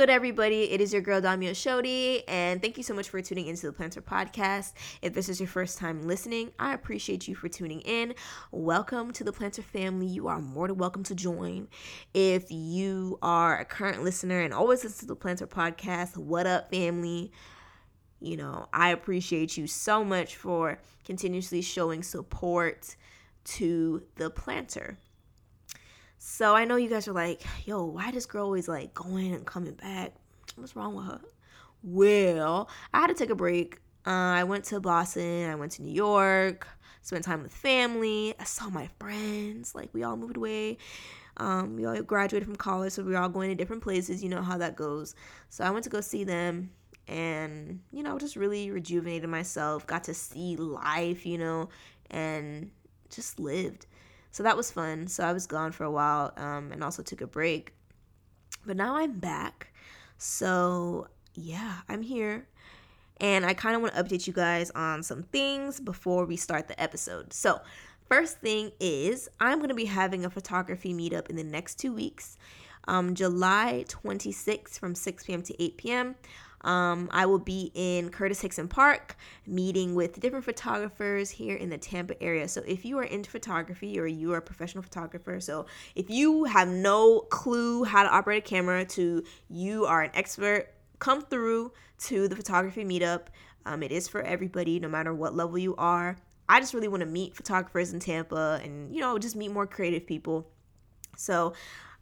Good, everybody? It is your girl Damia Shodi, and thank you so much for tuning into the Planter Podcast. If this is your first time listening, I appreciate you for tuning in. Welcome to the Planter family. You are more than welcome to join. If you are a current listener and always listen to the Planter Podcast, what up, family? You know, I appreciate you so much for continuously showing support to the Planter. So I know you guys are like, yo, why this girl always like going and coming back? What's wrong with her? Well, I had to take a break. Uh, I went to Boston, I went to New York, spent time with family. I saw my friends. Like we all moved away. Um, we all graduated from college, so we were all going to different places. You know how that goes. So I went to go see them and, you know, just really rejuvenated myself, got to see life, you know, and just lived. So that was fun. So I was gone for a while um, and also took a break. But now I'm back. So yeah, I'm here. And I kind of want to update you guys on some things before we start the episode. So, first thing is, I'm going to be having a photography meetup in the next two weeks. Um, July 26th from 6 p.m. to 8 p.m. Um, I will be in Curtis Hixon Park meeting with different photographers here in the Tampa area. So if you are into photography or you are a professional photographer, so if you have no clue how to operate a camera to you are an expert, come through to the photography meetup. Um, it is for everybody, no matter what level you are. I just really want to meet photographers in Tampa and, you know, just meet more creative people. So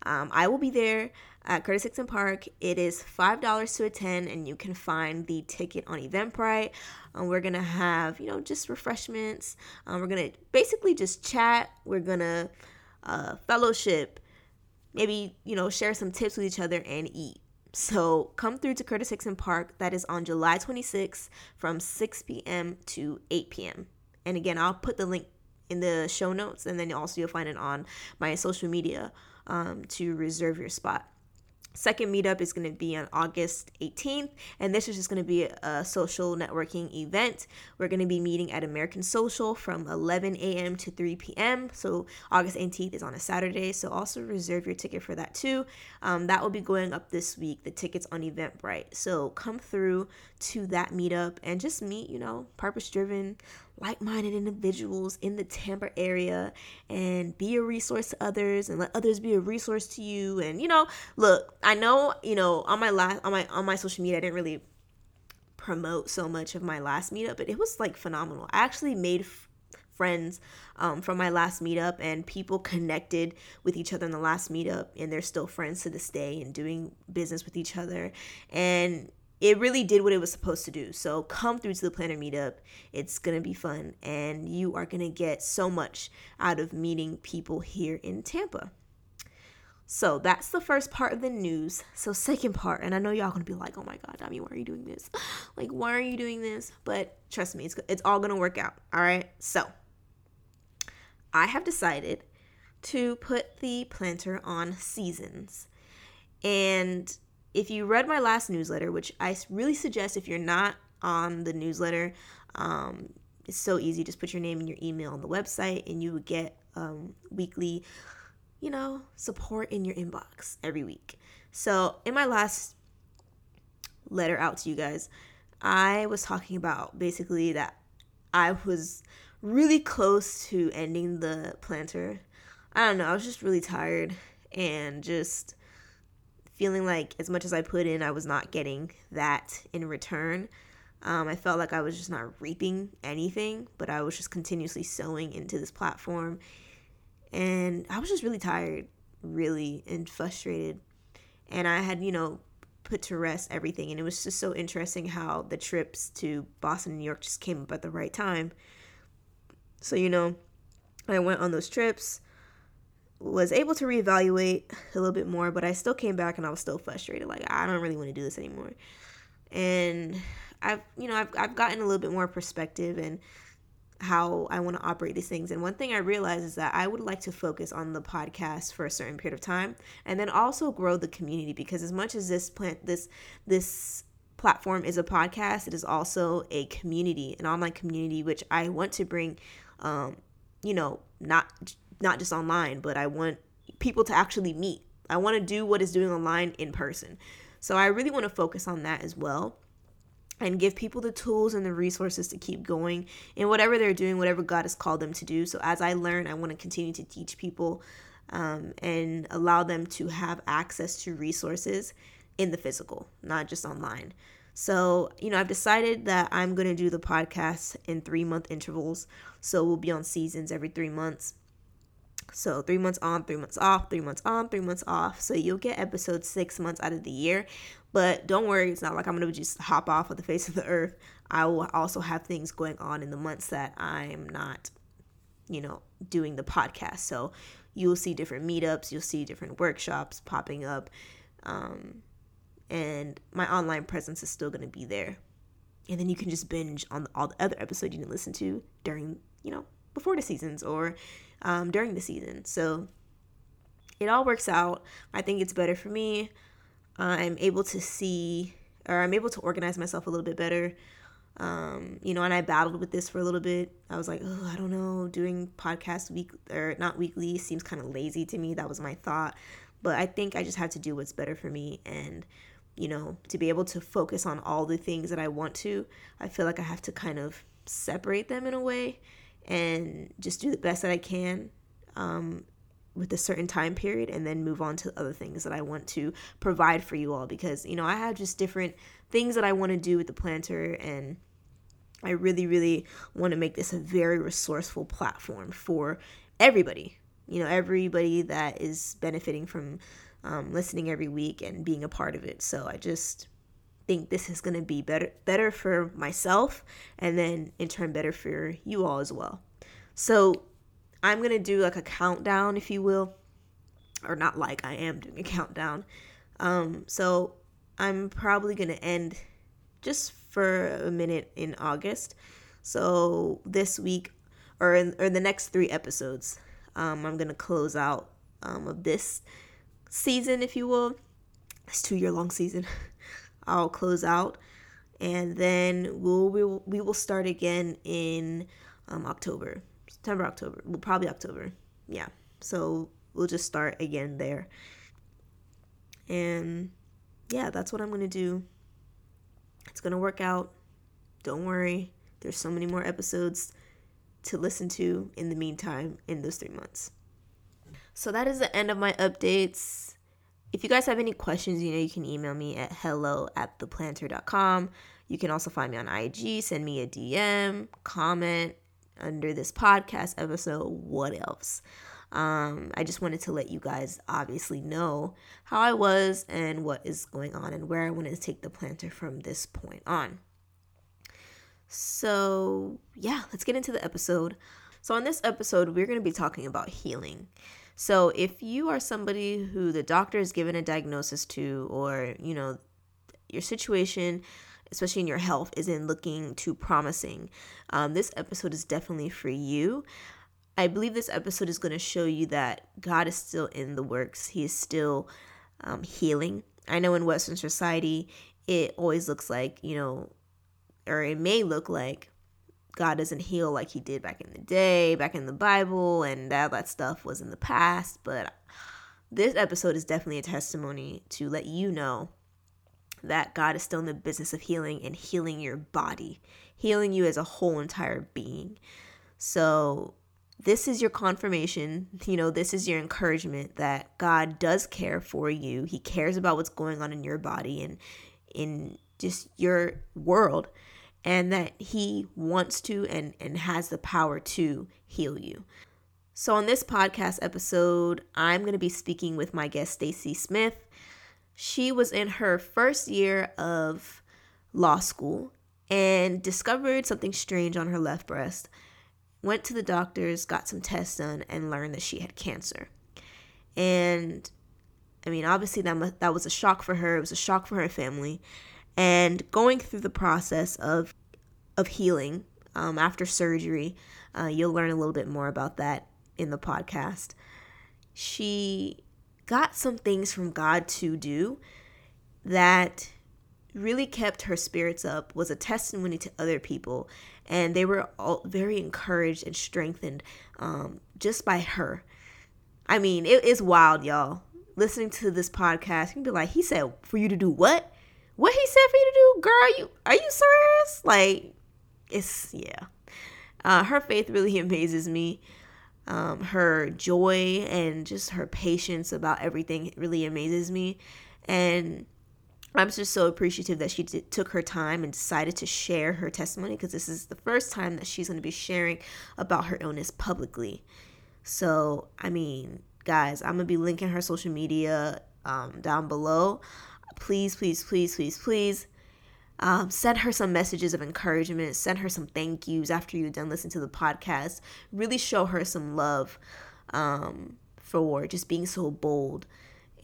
um, I will be there at Curtis Hixon Park. It is $5 to attend, and you can find the ticket on Eventbrite. Um, we're going to have, you know, just refreshments. Um, we're going to basically just chat. We're going to uh, fellowship, maybe, you know, share some tips with each other and eat. So come through to Curtis Hixon Park. That is on July 26th from 6 p.m. to 8 p.m. And again, I'll put the link in the show notes, and then also you'll find it on my social media um, to reserve your spot. Second meetup is going to be on August 18th, and this is just going to be a social networking event. We're going to be meeting at American Social from 11 a.m. to 3 p.m. So August 18th is on a Saturday, so also reserve your ticket for that too. Um, that will be going up this week. The tickets on Eventbrite, so come through to that meetup and just meet, you know, purpose-driven like minded individuals in the Tampa area and be a resource to others and let others be a resource to you. And, you know, look, I know, you know, on my last, on my, on my social media, I didn't really promote so much of my last meetup, but it was like phenomenal. I actually made f- friends um, from my last meetup and people connected with each other in the last meetup and they're still friends to this day and doing business with each other. And it really did what it was supposed to do. So come through to the planner meetup. It's going to be fun and you are going to get so much out of meeting people here in Tampa. So that's the first part of the news. So second part, and I know y'all gonna be like, "Oh my God, Dami, why are you doing this? Like, why are you doing this?" But trust me, it's it's all gonna work out. All right. So I have decided to put the planter on seasons, and if you read my last newsletter, which I really suggest if you're not on the newsletter, um, it's so easy. Just put your name and your email on the website, and you would get um, weekly, you know, support in your inbox every week. So, in my last letter out to you guys, I was talking about basically that I was really close to ending the planter. I don't know, I was just really tired and just feeling like as much as I put in, I was not getting that in return. Um, I felt like I was just not reaping anything, but I was just continuously sowing into this platform. And I was just really tired, really, and frustrated. And I had, you know, put to rest everything. And it was just so interesting how the trips to Boston and New York just came up at the right time. So, you know, I went on those trips. Was able to reevaluate a little bit more, but I still came back and I was still frustrated. Like I don't really want to do this anymore. And I've you know I've I've gotten a little bit more perspective and how I want to operate these things. And one thing I realized is that I would like to focus on the podcast for a certain period of time and then also grow the community because as much as this plant this this platform is a podcast, it is also a community, an online community which I want to bring um you know, not not just online, but I want people to actually meet. I want to do what is doing online in person. So I really want to focus on that as well and give people the tools and the resources to keep going in whatever they're doing, whatever God has called them to do. So as I learn, I want to continue to teach people um, and allow them to have access to resources in the physical, not just online. So, you know, I've decided that I'm going to do the podcast in three month intervals. So we'll be on seasons every three months. So three months on, three months off, three months on, three months off. So you'll get episodes six months out of the year. But don't worry, it's not like I'm gonna just hop off of the face of the earth. I will also have things going on in the months that I'm not, you know, doing the podcast. So you'll see different meetups, you'll see different workshops popping up. Um, and my online presence is still gonna be there. And then you can just binge on all the other episodes you didn't listen to during, you know, before the seasons or um, during the season. So it all works out. I think it's better for me. I'm able to see, or I'm able to organize myself a little bit better. Um, you know, and I battled with this for a little bit. I was like, oh, I don't know, doing podcast week or not weekly seems kind of lazy to me. That was my thought. But I think I just have to do what's better for me and you know, to be able to focus on all the things that I want to, I feel like I have to kind of separate them in a way and just do the best that I can um, with a certain time period and then move on to other things that I want to provide for you all because you know I have just different things that I want to do with the planter and I really really want to make this a very resourceful platform for everybody. You know everybody that is benefiting from um, listening every week and being a part of it. So I just think this is going to be better better for myself and then in turn better for you all as well so I'm going to do like a countdown, if you will. Or not like, I am doing a countdown. Um, so I'm probably going to end just for a minute in August. So this week, or in or the next three episodes, um, I'm going to close out um, of this season, if you will. It's two year long season. I'll close out, and then we'll, we'll we will start again in um, October. September, October. Well, probably October. Yeah. So we'll just start again there. And yeah, that's what I'm to do. It's to work out. Don't worry. There's so many more episodes to listen to in the meantime in those three months. So that is the end of my updates. If you guys have any questions, you know, you can email me at hello at theplanter.com. You can also find me on IG, send me a DM, comment, under this podcast episode, what else? Um, I just wanted to let you guys obviously know how I was and what is going on and where I wanted to take the planter from this point on. So, yeah, let's get into the episode. So, on this episode, we're going to be talking about healing. So, if you are somebody who the doctor has given a diagnosis to, or, you know, your situation especially in your health, isn't looking too promising, um, this episode is definitely for you. I believe this episode is going to show you that God is still in the works. He is still um, healing. I know in Western society, it always looks like, you know, or it may look like God doesn't heal like he did back in the day, back in the Bible, and that, that stuff was in the past. But this episode is definitely a testimony to let you know that God is still in the business of healing and healing your body, healing you as a whole entire being. So, this is your confirmation, you know, this is your encouragement that God does care for you. He cares about what's going on in your body and in just your world and that he wants to and and has the power to heal you. So on this podcast episode, I'm going to be speaking with my guest Stacey Smith she was in her first year of law school and discovered something strange on her left breast. Went to the doctors, got some tests done, and learned that she had cancer. And I mean, obviously that that was a shock for her. It was a shock for her family, and going through the process of of healing um, after surgery, uh, you'll learn a little bit more about that in the podcast. She got some things from God to do that really kept her spirits up, was a testimony to other people, and they were all very encouraged and strengthened um, just by her. I mean, it is wild, y'all. Listening to this podcast, you can be like, he said for you to do what? What he said for you to do, girl? You are you serious? Like, it's yeah. Uh, her faith really amazes me. Um, her joy and just her patience about everything really amazes me. And I'm just so appreciative that she t- took her time and decided to share her testimony because this is the first time that she's going to be sharing about her illness publicly. So, I mean, guys, I'm going to be linking her social media um, down below. Please, please, please, please, please um, send her some messages of encouragement, send her some thank yous after you're done listening to the podcast. Really show her some love um, for just being so bold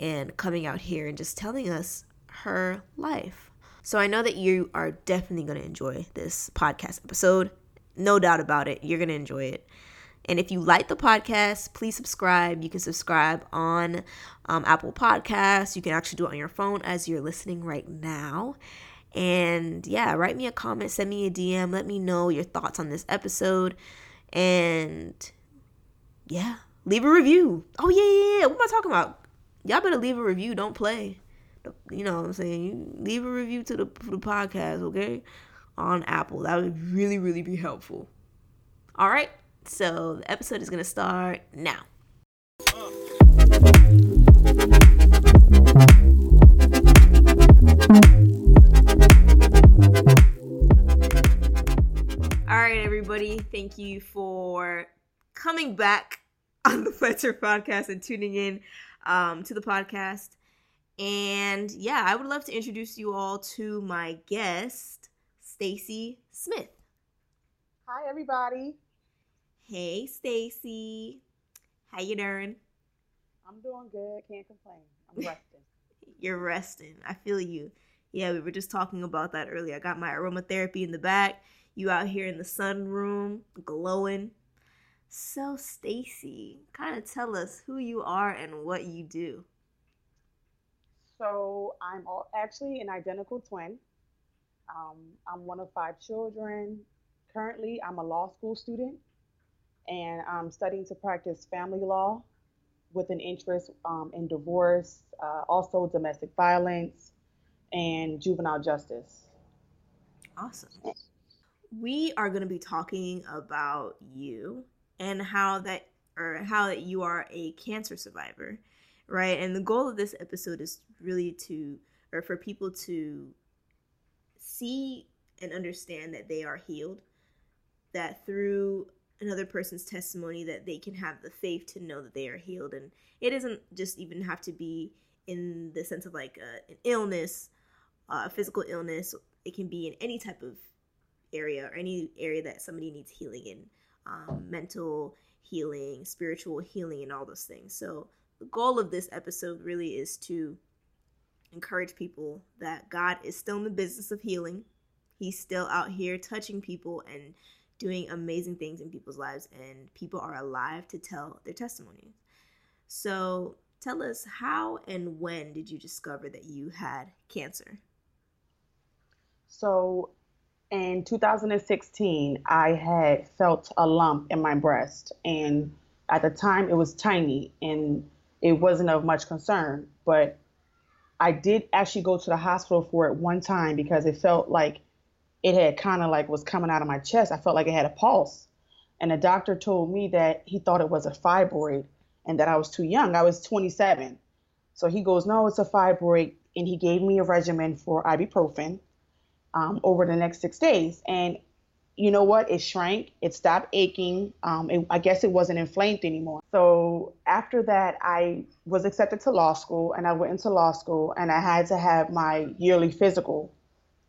and coming out here and just telling us her life. So I know that you are definitely going to enjoy this podcast episode. No doubt about it. You're going to enjoy it. And if you like the podcast, please subscribe. You can subscribe on um, Apple Podcasts. You can actually do it on your phone as you're listening right now. And yeah, write me a comment, send me a DM, let me know your thoughts on this episode. And yeah, leave a review. Oh, yeah, yeah, yeah. What am I talking about? Y'all better leave a review. Don't play you know what I'm saying? Leave a review to the, the podcast, okay? On Apple. That would really, really be helpful. All right. So the episode is going to start now. All right, everybody. Thank you for coming back on the Fletcher podcast and tuning in um, to the podcast. And yeah, I would love to introduce you all to my guest, Stacey Smith. Hi everybody. Hey Stacey. How you doing? I'm doing good. Can't complain. I'm resting. You're resting. I feel you. Yeah, we were just talking about that earlier. I got my aromatherapy in the back. You out here in the sun room, glowing. So, Stacey, kind of tell us who you are and what you do. So I'm actually an identical twin. Um, I'm one of five children. Currently, I'm a law school student and I'm studying to practice family law with an interest um, in divorce, uh, also domestic violence, and juvenile justice. Awesome. We are going to be talking about you and how that or how that you are a cancer survivor right? And the goal of this episode is really to, or for people to see and understand that they are healed, that through another person's testimony that they can have the faith to know that they are healed. And it doesn't just even have to be in the sense of like a, an illness uh, a physical illness. It can be in any type of area or any area that somebody needs healing in um, mental healing spiritual healing and all those things. So the goal of this episode really is to encourage people that God is still in the business of healing. He's still out here touching people and doing amazing things in people's lives, and people are alive to tell their testimonies. So, tell us how and when did you discover that you had cancer? So, in 2016, I had felt a lump in my breast, and at the time it was tiny. And it wasn't of much concern. But I did actually go to the hospital for it one time because it felt like it had kind of like was coming out of my chest. I felt like it had a pulse. And the doctor told me that he thought it was a fibroid and that I was too young. I was 27. So he goes, No, it's a fibroid. And he gave me a regimen for ibuprofen um, over the next six days. And you know what? It shrank. It stopped aching. Um, it, I guess it wasn't inflamed anymore. So after that, I was accepted to law school, and I went into law school, and I had to have my yearly physical.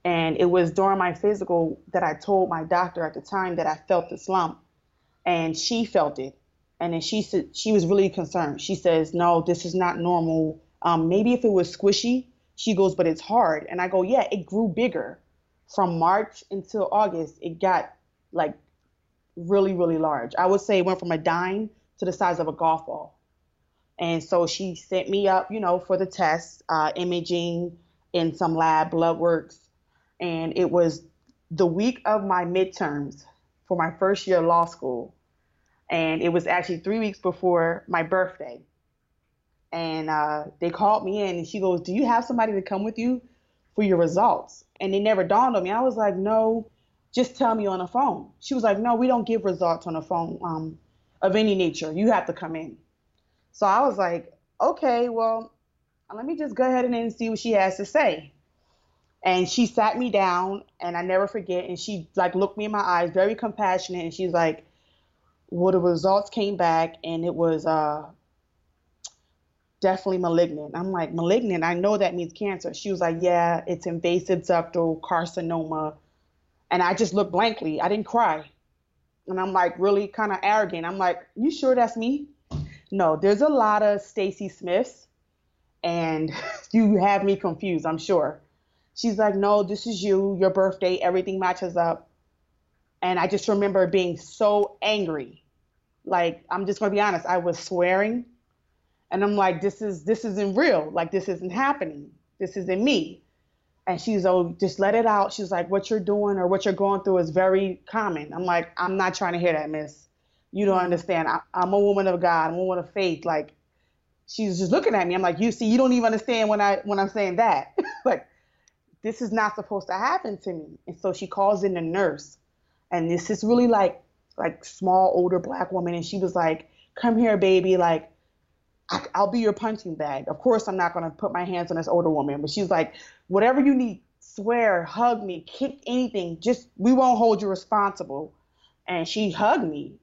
And it was during my physical that I told my doctor at the time that I felt this lump, and she felt it. And then she said she was really concerned. She says, "No, this is not normal. Um, maybe if it was squishy." She goes, "But it's hard." And I go, "Yeah, it grew bigger from March until August. It got like really, really large. I would say it went from a dime to the size of a golf ball." And so she sent me up, you know, for the test, uh, imaging, in some lab blood works, and it was the week of my midterms for my first year of law school and it was actually three weeks before my birthday. And uh, they called me in, and she goes, "Do you have somebody to come with you for your results?" And it never dawned on me. I was like, "No, just tell me on the phone." She was like, "No, we don't give results on the phone um, of any nature. You have to come in." So I was like, "Okay, well, let me just go ahead and see what she has to say." And she sat me down, and I never forget. And she like looked me in my eyes, very compassionate, and she's like, well, the results came back and it was uh, definitely malignant. I'm like, malignant? I know that means cancer. She was like, yeah, it's invasive ductal carcinoma. And I just looked blankly. I didn't cry. And I'm like, really kind of arrogant. I'm like, you sure that's me? No, there's a lot of Stacey Smiths, and you have me confused, I'm sure. She's like, no, this is you, your birthday, everything matches up. And I just remember being so angry. Like, I'm just gonna be honest, I was swearing. And I'm like, this is this isn't real. Like this isn't happening. This isn't me. And she's oh, just let it out. She's like, what you're doing or what you're going through is very common. I'm like, I'm not trying to hear that, miss. You don't understand. I, I'm a woman of God. I'm a woman of faith. Like, she's just looking at me. I'm like, you see, you don't even understand when I when I'm saying that. like, this is not supposed to happen to me. And so she calls in the nurse. And this is really like like small older black woman. And she was like come here baby. Like I, will be your punching bag. Of course i'm not going to put my hands on this older woman. But she's like whatever you need swear hug me kick anything just we won't hold you responsible. And she hugged me.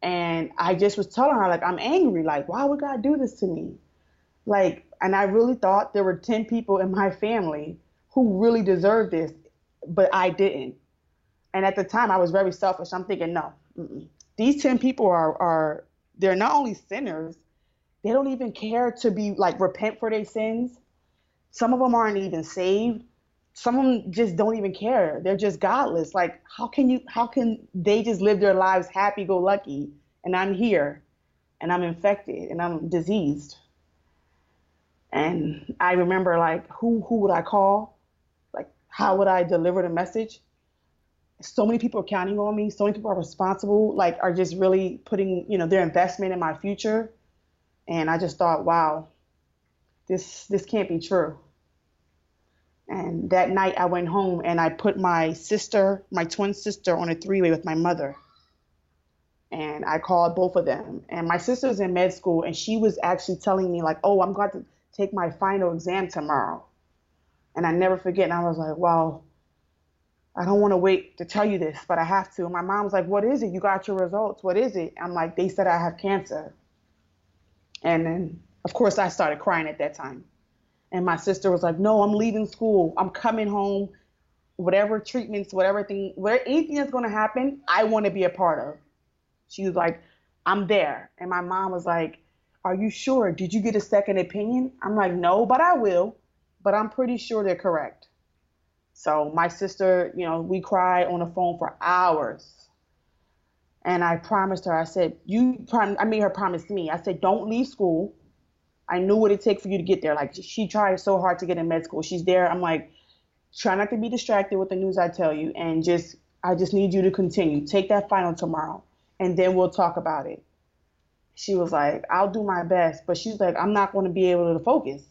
And i just was telling her like i'm angry. Like why would god do this to me? Like and i really thought there were 10 people in my family who really deserved this but i didn't and at the time, I was very selfish. I'm thinking, no, mm-mm. these 10 people are, are, they're not only sinners, they don't even care to be like repent for their sins. Some of them aren't even saved. Some of them just don't even care. They're just godless. Like, how can you, how can they just live their lives happy go lucky? And I'm here and I'm infected and I'm diseased. And I remember like, who, who would I call? How would I deliver the message? so many people are counting on me. So many people are responsible, like are just really putting, you know, their investment in my future. And I just thought, wow, this this can't be true. And that night I went home and I put my sister, my twin sister, on a three-way with my mother. And I called both of them. And my sister's in med school and she was actually telling me like, "Oh, I'm going to take my final exam tomorrow." And I never forget. And I was like, "Wow, I don't want to wait to tell you this, but I have to. And my mom's like, What is it? You got your results. What is it? I'm like, They said I have cancer. And then, of course, I started crying at that time. And my sister was like, No, I'm leaving school. I'm coming home. Whatever treatments, whatever thing, where anything that's going to happen, I want to be a part of. She was like, I'm there. And my mom was like, Are you sure? Did you get a second opinion? I'm like, No, but I will. But I'm pretty sure they're correct. So my sister, you know, we cried on the phone for hours. And I promised her, I said, you prom I made her promise me. I said, don't leave school. I knew what it take for you to get there. Like she tried so hard to get in med school. She's there. I'm like, try not to be distracted with the news I tell you and just I just need you to continue. Take that final tomorrow and then we'll talk about it. She was like, I'll do my best, but she's like, I'm not going to be able to focus.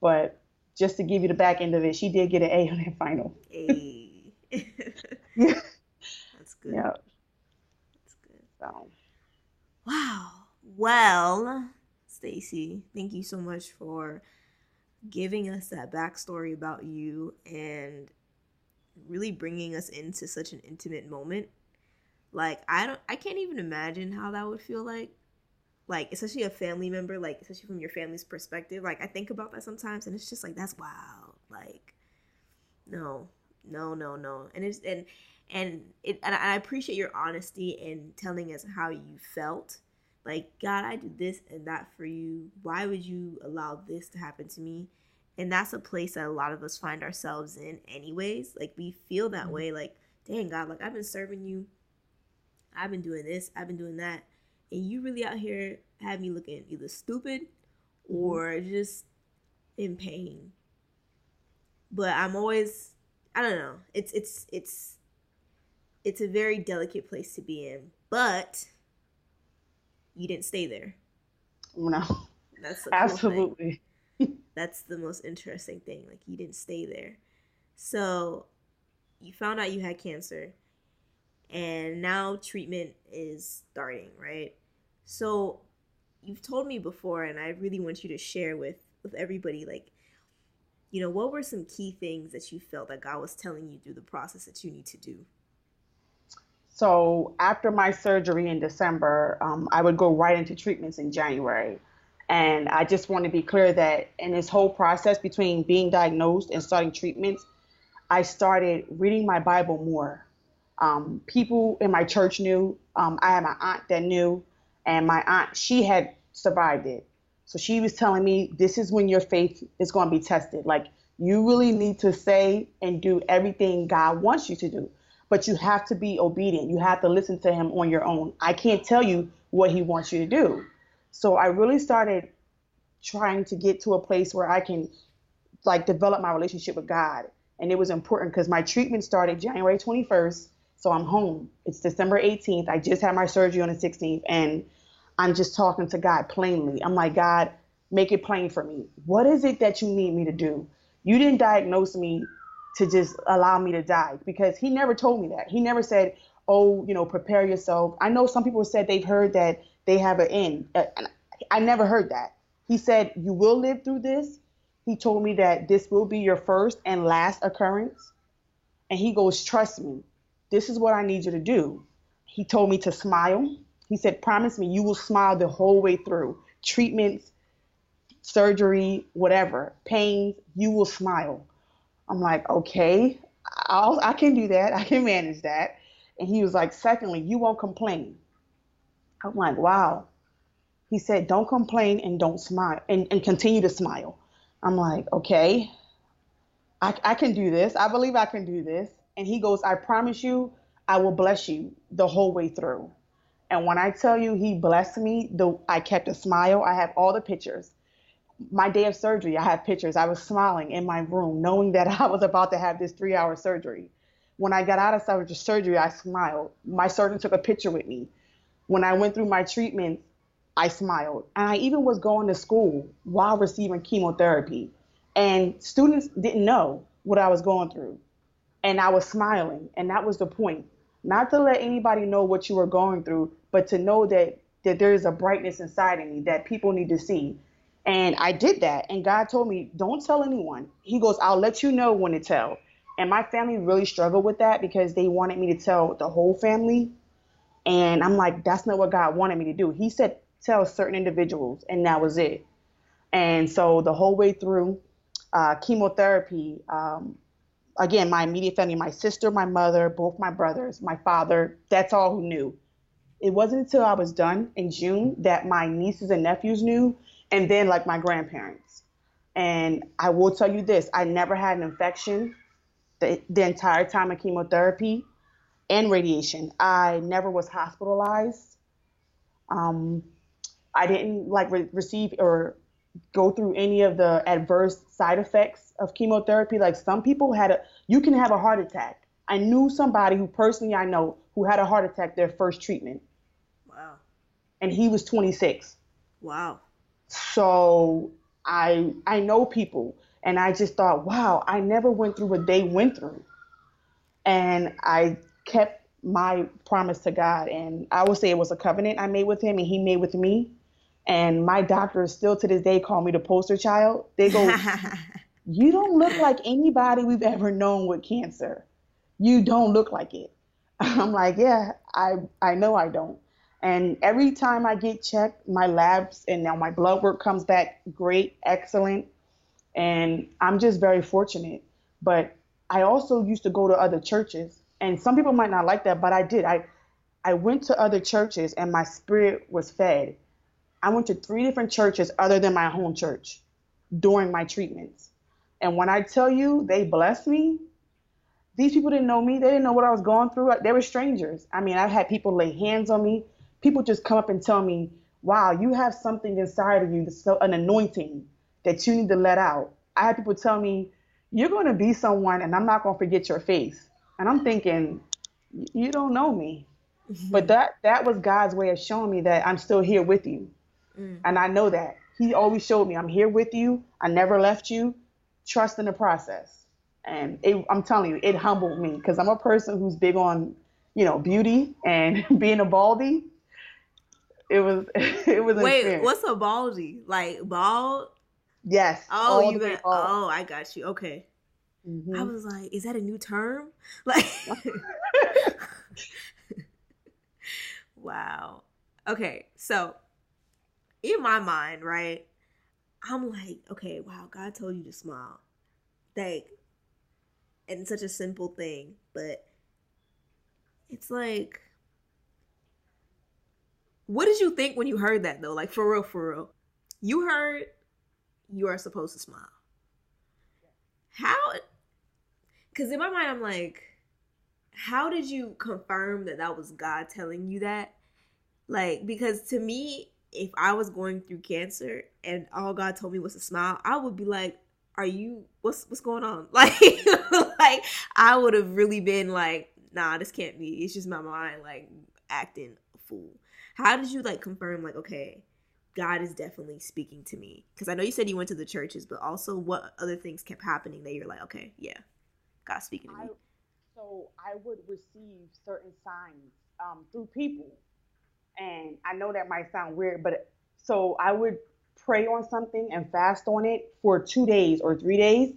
But just to give you the back end of it, she did get an A on that final. A. yeah. That's good. Yeah. That's good. So. Wow. Well, Stacey, thank you so much for giving us that backstory about you and really bringing us into such an intimate moment. Like I don't I can't even imagine how that would feel like like especially a family member like especially from your family's perspective like i think about that sometimes and it's just like that's wild like no no no no and it's and and it and i appreciate your honesty in telling us how you felt Like, God, I did this and that for you. Why would you allow this to happen to me? And that's a place that a lot of us find ourselves in, anyways. Like, we feel that mm-hmm. way. Like, dang, God, like, I've been serving you. I've been doing this. I've been doing that. And you really out here have me looking either stupid mm-hmm. or just in pain. But I'm always, I don't know. It's, it's, it's, it's a very delicate place to be in. But you didn't stay there. No. That's cool absolutely. That's the most interesting thing. Like you didn't stay there. So you found out you had cancer and now treatment is starting, right? So you've told me before and I really want you to share with with everybody like you know, what were some key things that you felt that God was telling you through the process that you need to do? So after my surgery in December, um, I would go right into treatments in January. And I just want to be clear that in this whole process between being diagnosed and starting treatments, I started reading my Bible more. Um, people in my church knew. Um, I had my aunt that knew, and my aunt, she had survived it. So she was telling me, this is when your faith is going to be tested. Like, you really need to say and do everything God wants you to do but you have to be obedient. You have to listen to him on your own. I can't tell you what he wants you to do. So I really started trying to get to a place where I can like develop my relationship with God. And it was important because my treatment started January 21st. So I'm home. It's December 18th. I just had my surgery on the 16th. And I'm just talking to God plainly. I'm like, God, make it plain for me. What is it that you need me to do? You didn't diagnose me to just allow me to die because he never told me that. He never said, "Oh, you know, prepare yourself." I know some people said they've heard that they have an end. Uh, I never heard that. He said, "You will live through this." He told me that this will be your first and last occurrence. And he goes, "Trust me. This is what I need you to do." He told me to smile. He said, "Promise me you will smile the whole way through. Treatments, surgery, whatever, pains, you will smile." I'm like, okay, I'll, I can do that. I can manage that. And he was like, secondly, you won't complain. I'm like, wow. He said, don't complain and don't smile and, and continue to smile. I'm like, okay, I, I can do this. I believe I can do this. And he goes, I promise you, I will bless you the whole way through. And when I tell you he blessed me, the I kept a smile. I have all the pictures my day of surgery, I have pictures. I was smiling in my room, knowing that I was about to have this three hour surgery. When I got out of surgery, I smiled. My surgeon took a picture with me. When I went through my treatment, I smiled. And I even was going to school while receiving chemotherapy. And students didn't know what I was going through. And I was smiling. And that was the point. Not to let anybody know what you were going through, but to know that, that there is a brightness inside of me that people need to see and I did that. And God told me, don't tell anyone. He goes, I'll let you know when to tell. And my family really struggled with that because they wanted me to tell the whole family. And I'm like, that's not what God wanted me to do. He said, tell certain individuals, and that was it. And so the whole way through uh, chemotherapy, um, again, my immediate family, my sister, my mother, both my brothers, my father, that's all who knew. It wasn't until I was done in June that my nieces and nephews knew and then like my grandparents. And I will tell you this I never had an infection the, the entire time of chemotherapy and radiation. I never was hospitalized. Um, I didn't like re- receive or go through any of the adverse side effects of chemotherapy. Like some people had a, you can have a heart attack. I knew somebody who personally I know who had a heart attack their first treatment. Wow. And he was 26. Wow. So I I know people and I just thought, wow, I never went through what they went through. And I kept my promise to God and I would say it was a covenant I made with him and he made with me. And my doctors still to this day call me the poster child. They go, You don't look like anybody we've ever known with cancer. You don't look like it. I'm like, Yeah, I I know I don't. And every time I get checked, my labs and now my blood work comes back great, excellent. And I'm just very fortunate. But I also used to go to other churches. And some people might not like that, but I did. I I went to other churches and my spirit was fed. I went to three different churches other than my home church during my treatments. And when I tell you they blessed me, these people didn't know me. They didn't know what I was going through. They were strangers. I mean, I've had people lay hands on me. People just come up and tell me, wow, you have something inside of you, that's an anointing that you need to let out. I had people tell me, you're going to be someone and I'm not going to forget your face. And I'm thinking, you don't know me. Mm-hmm. But that that was God's way of showing me that I'm still here with you. Mm. And I know that. He always showed me I'm here with you. I never left you. Trust in the process. And it, I'm telling you, it humbled me because I'm a person who's big on, you know, beauty and being a baldy. It was it was Wait, what's a baldy? Like bald? Yes. Oh, you meant, oh, I got you. Okay. Mm-hmm. I was like, is that a new term? Like Wow. Okay, so in my mind, right, I'm like, okay, wow, God told you to smile. Like, and such a simple thing, but it's like, what did you think when you heard that though? Like, for real, for real. You heard you are supposed to smile. How? Because in my mind, I'm like, how did you confirm that that was God telling you that? Like, because to me, if I was going through cancer and all God told me was to smile, I would be like, "Are you? What's what's going on?" Like, like I would have really been like, "Nah, this can't be. It's just my mind like acting a fool." How did you like confirm like, okay, God is definitely speaking to me? Because I know you said you went to the churches, but also what other things kept happening that you're like, okay, yeah, God's speaking to me. I, so I would receive certain signs um, through people and I know that might sound weird, but so I would pray on something and fast on it for two days or three days.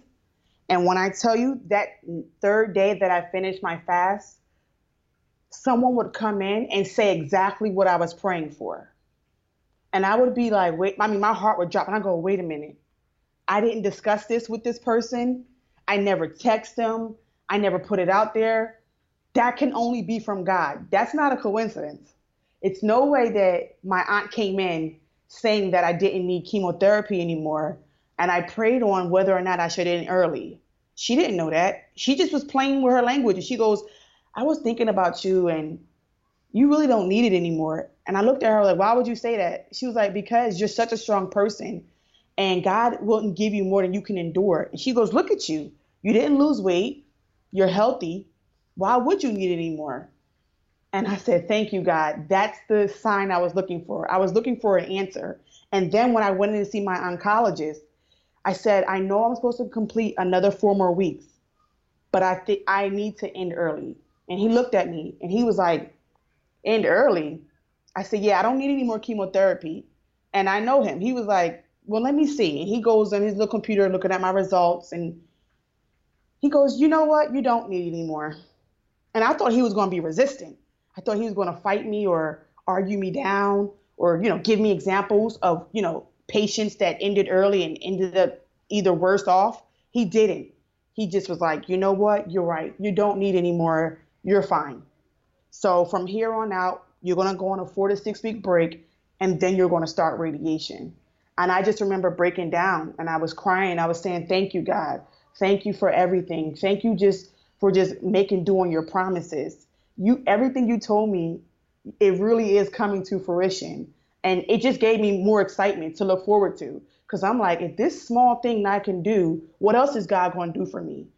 And when I tell you that third day that I finished my fast, someone would come in and say exactly what I was praying for. And I would be like, wait, I mean, my heart would drop and I go, wait a minute. I didn't discuss this with this person. I never text them. I never put it out there. That can only be from God. That's not a coincidence. It's no way that my aunt came in saying that I didn't need chemotherapy anymore and I prayed on whether or not I should end early. She didn't know that. She just was playing with her language and she goes, I was thinking about you and you really don't need it anymore. And I looked at her like, why would you say that? She was like, because you're such a strong person and God wouldn't give you more than you can endure. And she goes, look at you. You didn't lose weight. You're healthy. Why would you need it anymore? And I said, Thank you, God. That's the sign I was looking for. I was looking for an answer. And then when I went in to see my oncologist, I said, I know I'm supposed to complete another four more weeks, but I think I need to end early. And he looked at me and he was like, End early? I said, Yeah, I don't need any more chemotherapy. And I know him. He was like, Well, let me see. And he goes on his little computer looking at my results and he goes, You know what? You don't need any more. And I thought he was going to be resistant. I thought he was going to fight me or argue me down or, you know, give me examples of, you know, patients that ended early and ended up either worse off. He didn't. He just was like, you know what? You're right. You don't need any more. You're fine. So from here on out, you're going to go on a four to six week break and then you're going to start radiation. And I just remember breaking down and I was crying. I was saying, thank you, God. Thank you for everything. Thank you just for just making doing your promises you everything you told me, it really is coming to fruition. And it just gave me more excitement to look forward to. Because I'm like, if this small thing I can do, what else is God going to do for me?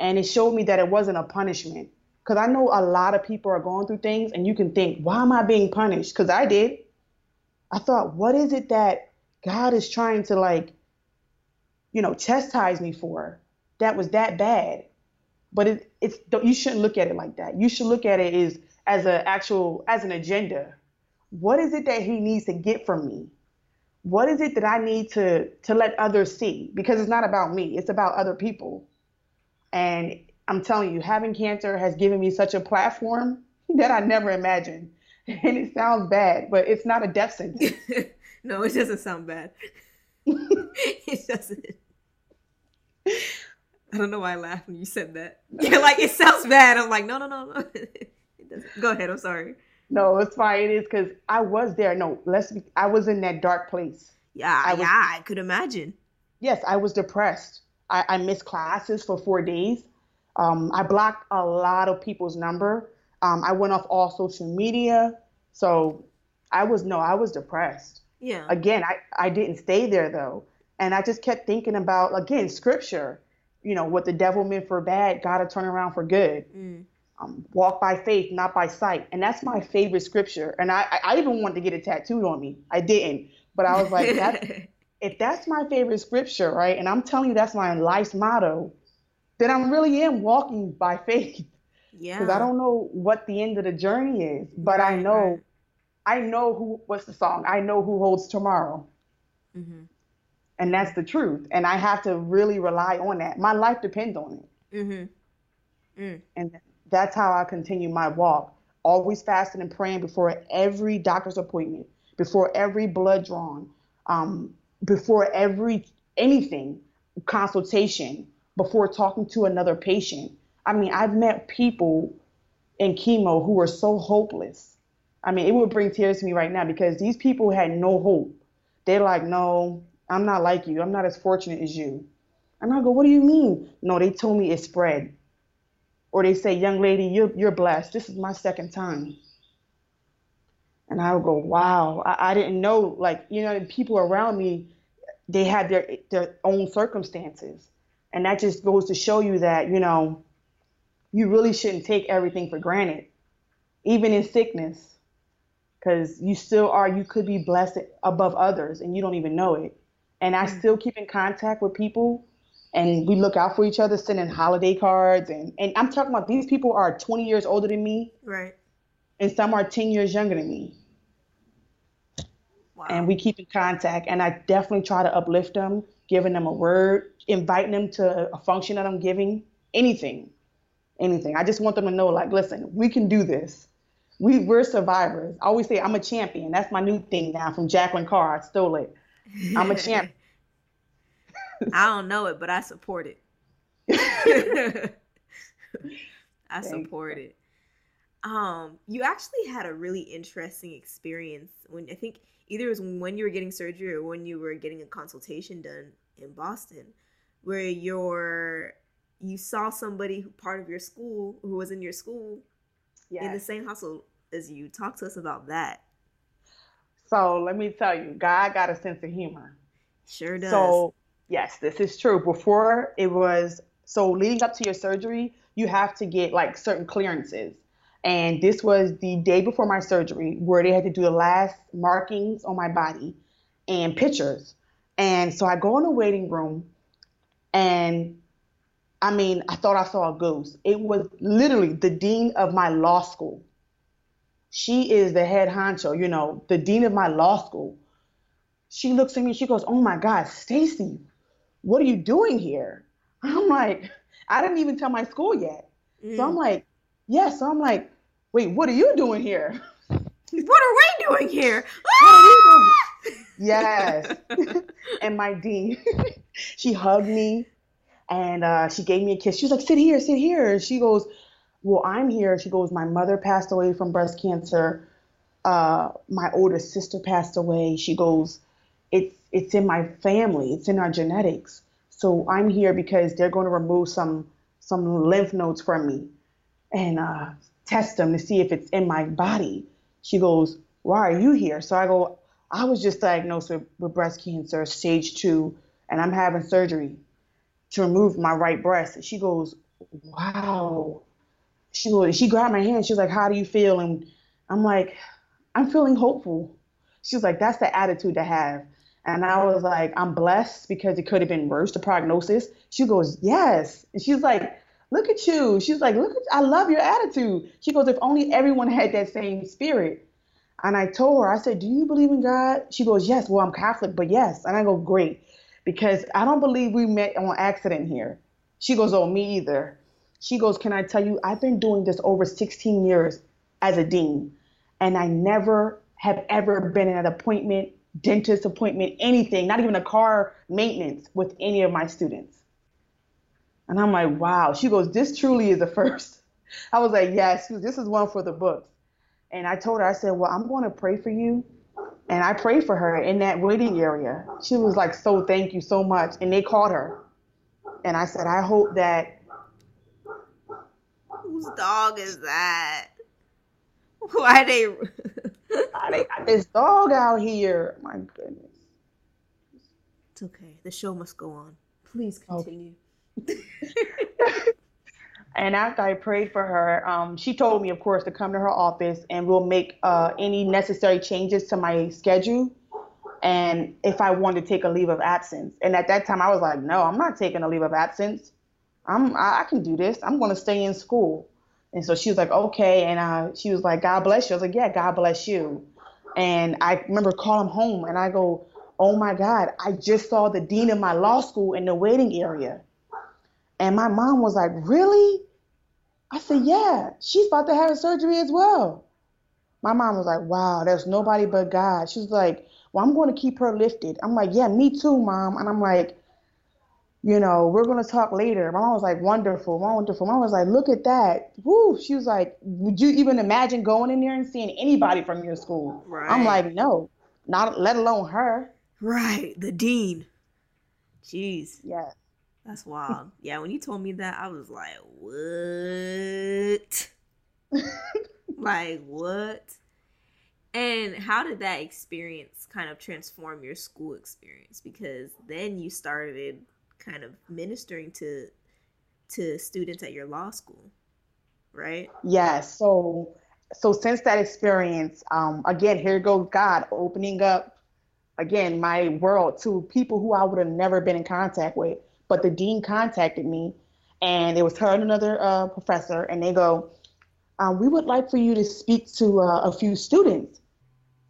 And it showed me that it wasn't a punishment. Because I know a lot of people are going through things, and you can think, why am I being punished? Because I did. I thought, what is it that God is trying to, like, you know, chastise me for that was that bad? But it, it's you shouldn't look at it like that. You should look at it as as an actual as an agenda. What is it that he needs to get from me? What is it that I need to to let others see? Because it's not about me. It's about other people. And I'm telling you, having cancer has given me such a platform that I never imagined. And it sounds bad, but it's not a death sentence. no, it doesn't sound bad. it doesn't. I don't know why I laughed when you said that. You're like, it sounds bad. I'm like, no, no, no, no. Go ahead. I'm sorry. no, it's fine. It is because I was there. No, let's be, I was in that dark place. Yeah, I was- yeah, I could imagine. Yes, I was depressed. I, I missed classes for four days. Um, I blocked a lot of people's number. Um, I went off all social media. So I was, no, I was depressed. Yeah. Again, I, I didn't stay there though. And I just kept thinking about, again, scripture, you know, what the devil meant for bad, God will turn around for good. Mm. Um, walk by faith, not by sight. And that's my favorite scripture. And I, I- even wanted to get it tattooed on me. I didn't. But I was like, that's, if that's my favorite scripture, right? And I'm telling you that's my life's motto, then I really am walking by faith. yeah. Because I don't know what the end of the journey is. But I know right. I know who what's the song? I know who holds tomorrow. hmm And that's the truth. And I have to really rely on that. My life depends on it. hmm Mm. And that's how I continue my walk. Always fasting and praying before every doctor's appointment, before every blood drawn, um, before every anything, consultation, before talking to another patient. I mean, I've met people in chemo who were so hopeless. I mean, it would bring tears to me right now because these people had no hope. They're like, no, I'm not like you. I'm not as fortunate as you. And I go, what do you mean? No, they told me it spread. Or they say, young lady, you're, you're blessed. This is my second time. And I would go, wow, I, I didn't know. Like, you know, people around me, they had their, their own circumstances. And that just goes to show you that, you know, you really shouldn't take everything for granted, even in sickness, because you still are, you could be blessed above others and you don't even know it. And I Mm. still keep in contact with people and we look out for each other, sending holiday cards. And, and I'm talking about these people are 20 years older than me Right. and some are 10 years younger than me. Wow. And we keep in contact. And I definitely try to uplift them, giving them a word, inviting them to a function that I'm giving, anything, anything. I just want them to know, like, listen, we can do this. We, we're survivors. I always say I'm a champion. That's my new thing now from Jacqueline Carr. I stole it. I'm a champ. I don't know it, but I support it. I Thank support it. Um, you actually had a really interesting experience when I think either it was when you were getting surgery or when you were getting a consultation done in Boston, where your you saw somebody who part of your school who was in your school in the same household as you. Talk to us about that. So let me tell you, God got a sense of humor. Sure does. So, yes, this is true. Before it was, so leading up to your surgery, you have to get like certain clearances. And this was the day before my surgery where they had to do the last markings on my body and pictures. And so I go in the waiting room and I mean, I thought I saw a ghost. It was literally the dean of my law school. She is the head honcho, you know, the dean of my law school. She looks at me she goes oh my god stacey what are you doing here? I'm like i didn't even tell my school yet. So i'm Mm. like yeah so i'm like wait what are you doing here? What are we doing here? what are you doing? Yes. And my dean she hugged me and uh, she gave me a kiss. She was like sit here sit here. And she goes well i'm here. She goes my mother passed away from breast cancer. Uh, my older sister passed away. She goes it's it's in my family. It's in our genetics. So i'm here because they're going to remove some some lymph nodes from me and uh, test them to see if it's in my body. She goes why are you here? So i go i was just diagnosed with, with breast cancer stage two and i'm having surgery to remove my right breast. She goes wow she goes she grabbed my hand she was like how do you feel and i'm like i'm feeling hopeful she was like that's the attitude to have and I was like, I'm blessed because it could have been worse, the prognosis. She goes, Yes. And she's like, Look at you. She's like, Look, at, I love your attitude. She goes, If only everyone had that same spirit. And I told her, I said, Do you believe in God? She goes, Yes. Well, I'm Catholic, but yes. And I go, Great. Because I don't believe we met on accident here. She goes, Oh, me either. She goes, Can I tell you, I've been doing this over 16 years as a dean, and I never have ever been in an appointment dentist appointment, anything, not even a car maintenance with any of my students. And I'm like, wow. She goes, this truly is a first. I was like, yes, this is one for the books. And I told her, I said, Well, I'm going to pray for you. And I prayed for her in that waiting area. She was like, So thank you so much. And they called her. And I said, I hope that. Whose dog is that? Why they. Why they got this dog out here? My goodness. It's okay. The show must go on. Please continue. Okay. and after I prayed for her, um, she told me, of course, to come to her office and we'll make uh, any necessary changes to my schedule. And if I wanted to take a leave of absence, and at that time I was like, no, I'm not taking a leave of absence. I'm I, I can do this. I'm going to stay in school. And so she was like, okay. And uh, she was like, God bless you. I was like, yeah, God bless you. And I remember calling home and I go, oh my God, I just saw the dean of my law school in the waiting area. And my mom was like, really? I said, yeah, she's about to have a surgery as well. My mom was like, wow, there's nobody but God. She was like, well, I'm going to keep her lifted. I'm like, yeah, me too, mom. And I'm like, you know, we're going to talk later. My mom was like, wonderful, wonderful. My mom was like, look at that. Woo. She was like, would you even imagine going in there and seeing anybody from your school? Right. I'm like, no, not let alone her. Right. The dean. Jeez. Yeah. That's wild. yeah, when you told me that, I was like, what? like, what? And how did that experience kind of transform your school experience? Because then you started kind of ministering to to students at your law school, right? Yeah. So so since that experience, um, again, here goes God opening up again my world to people who I would have never been in contact with. But the dean contacted me, and it was her and another uh, professor, and they go, um, "We would like for you to speak to uh, a few students."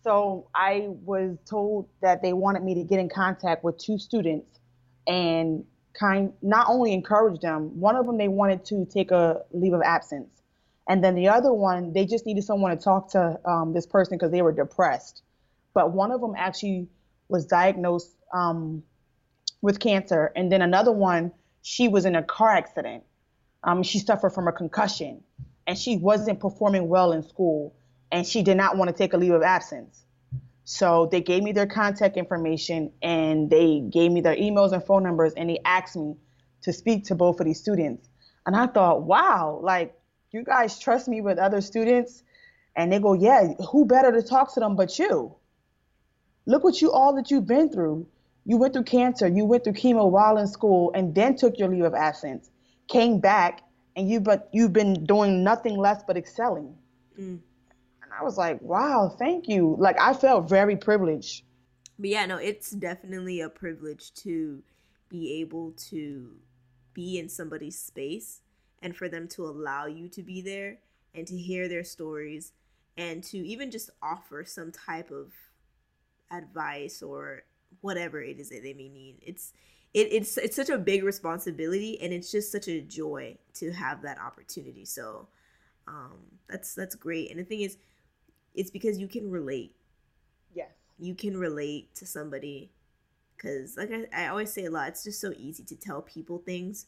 So I was told that they wanted me to get in contact with two students and kind not only encourage them. One of them they wanted to take a leave of absence, and then the other one they just needed someone to talk to um, this person because they were depressed. But one of them actually was diagnosed um, with cancer, and then another one, she was in a car accident. Um, she suffered from a concussion, and she wasn't performing well in school, and she did not want to take a leave of absence. So they gave me their contact information, and they gave me their emails and phone numbers, and they asked me to speak to both of these students. And I thought, wow, like you guys trust me with other students, and they go, yeah, who better to talk to them but you? Look what you all that you've been through you went through cancer, you went through chemo while in school, and then took your leave of absence, came back, and you but you've been doing nothing less but excelling. Mm. I was like, wow, thank you. Like I felt very privileged. But yeah, no, it's definitely a privilege to be able to be in somebody's space and for them to allow you to be there and to hear their stories and to even just offer some type of advice or whatever it is that they may need. It's it, it's it's such a big responsibility and it's just such a joy to have that opportunity. So um, that's that's great. And the thing is, it's because you can relate. Yes. You can relate to somebody because like I, I always say a lot, it's just so easy to tell people things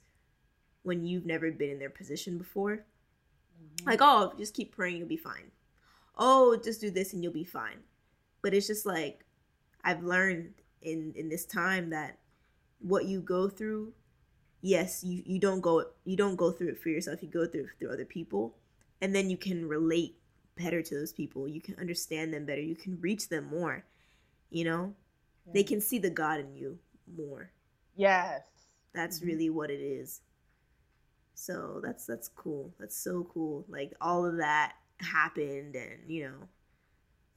when you've never been in their position before. Mm-hmm. Like, oh, just keep praying, you'll be fine. Oh, just do this and you'll be fine. But it's just like I've learned in in this time that what you go through yes you you don't go you don't go through it for yourself you go through it through other people and then you can relate better to those people you can understand them better you can reach them more you know yeah. they can see the god in you more yes that's mm-hmm. really what it is so that's that's cool that's so cool like all of that happened and you know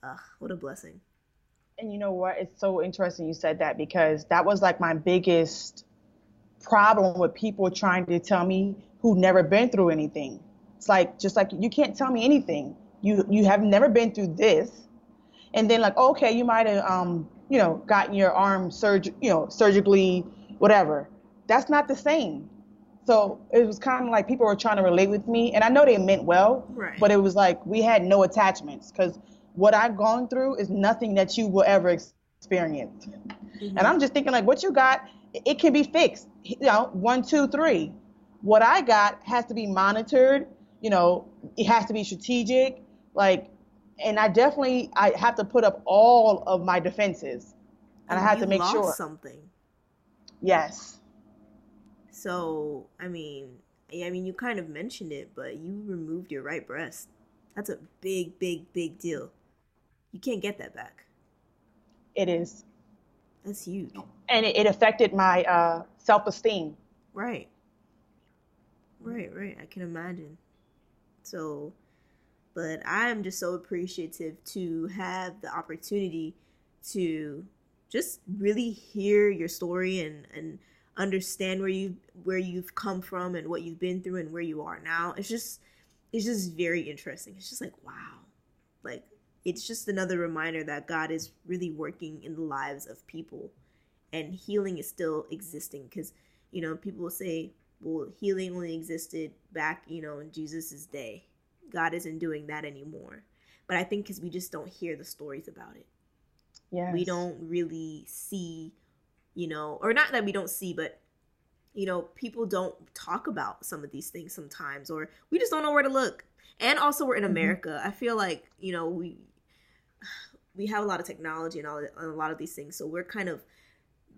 ugh, what a blessing and you know what? It's so interesting you said that because that was like my biggest problem with people trying to tell me who never been through anything. It's like just like you can't tell me anything. You you have never been through this. And then like, okay, you might have um, you know, gotten your arm surg you know, surgically, whatever. That's not the same. So it was kind of like people were trying to relate with me, and I know they meant well, right. but it was like we had no attachments because what I've gone through is nothing that you will ever experience. Mm-hmm. And I'm just thinking, like, what you got, it can be fixed. You know, one, two, three. What I got has to be monitored. You know, it has to be strategic. Like, and I definitely I have to put up all of my defenses, and, and I have to make sure something. Yes. So I mean, I mean, you kind of mentioned it, but you removed your right breast. That's a big, big, big deal. You can't get that back. It is. That's huge. And it, it affected my uh, self esteem. Right. Right, right. I can imagine. So, but I'm just so appreciative to have the opportunity to just really hear your story and and understand where you where you've come from and what you've been through and where you are now. It's just it's just very interesting. It's just like wow. Like it's just another reminder that God is really working in the lives of people and healing is still existing cuz you know, people will say, well, healing only existed back, you know, in Jesus's day. God isn't doing that anymore. But I think cuz we just don't hear the stories about it. Yeah. We don't really see, you know, or not that we don't see, but you know, people don't talk about some of these things sometimes, or we just don't know where to look. And also, we're in mm-hmm. America. Mm-hmm. I feel like you know we we have a lot of technology and all and a lot of these things, so we're kind of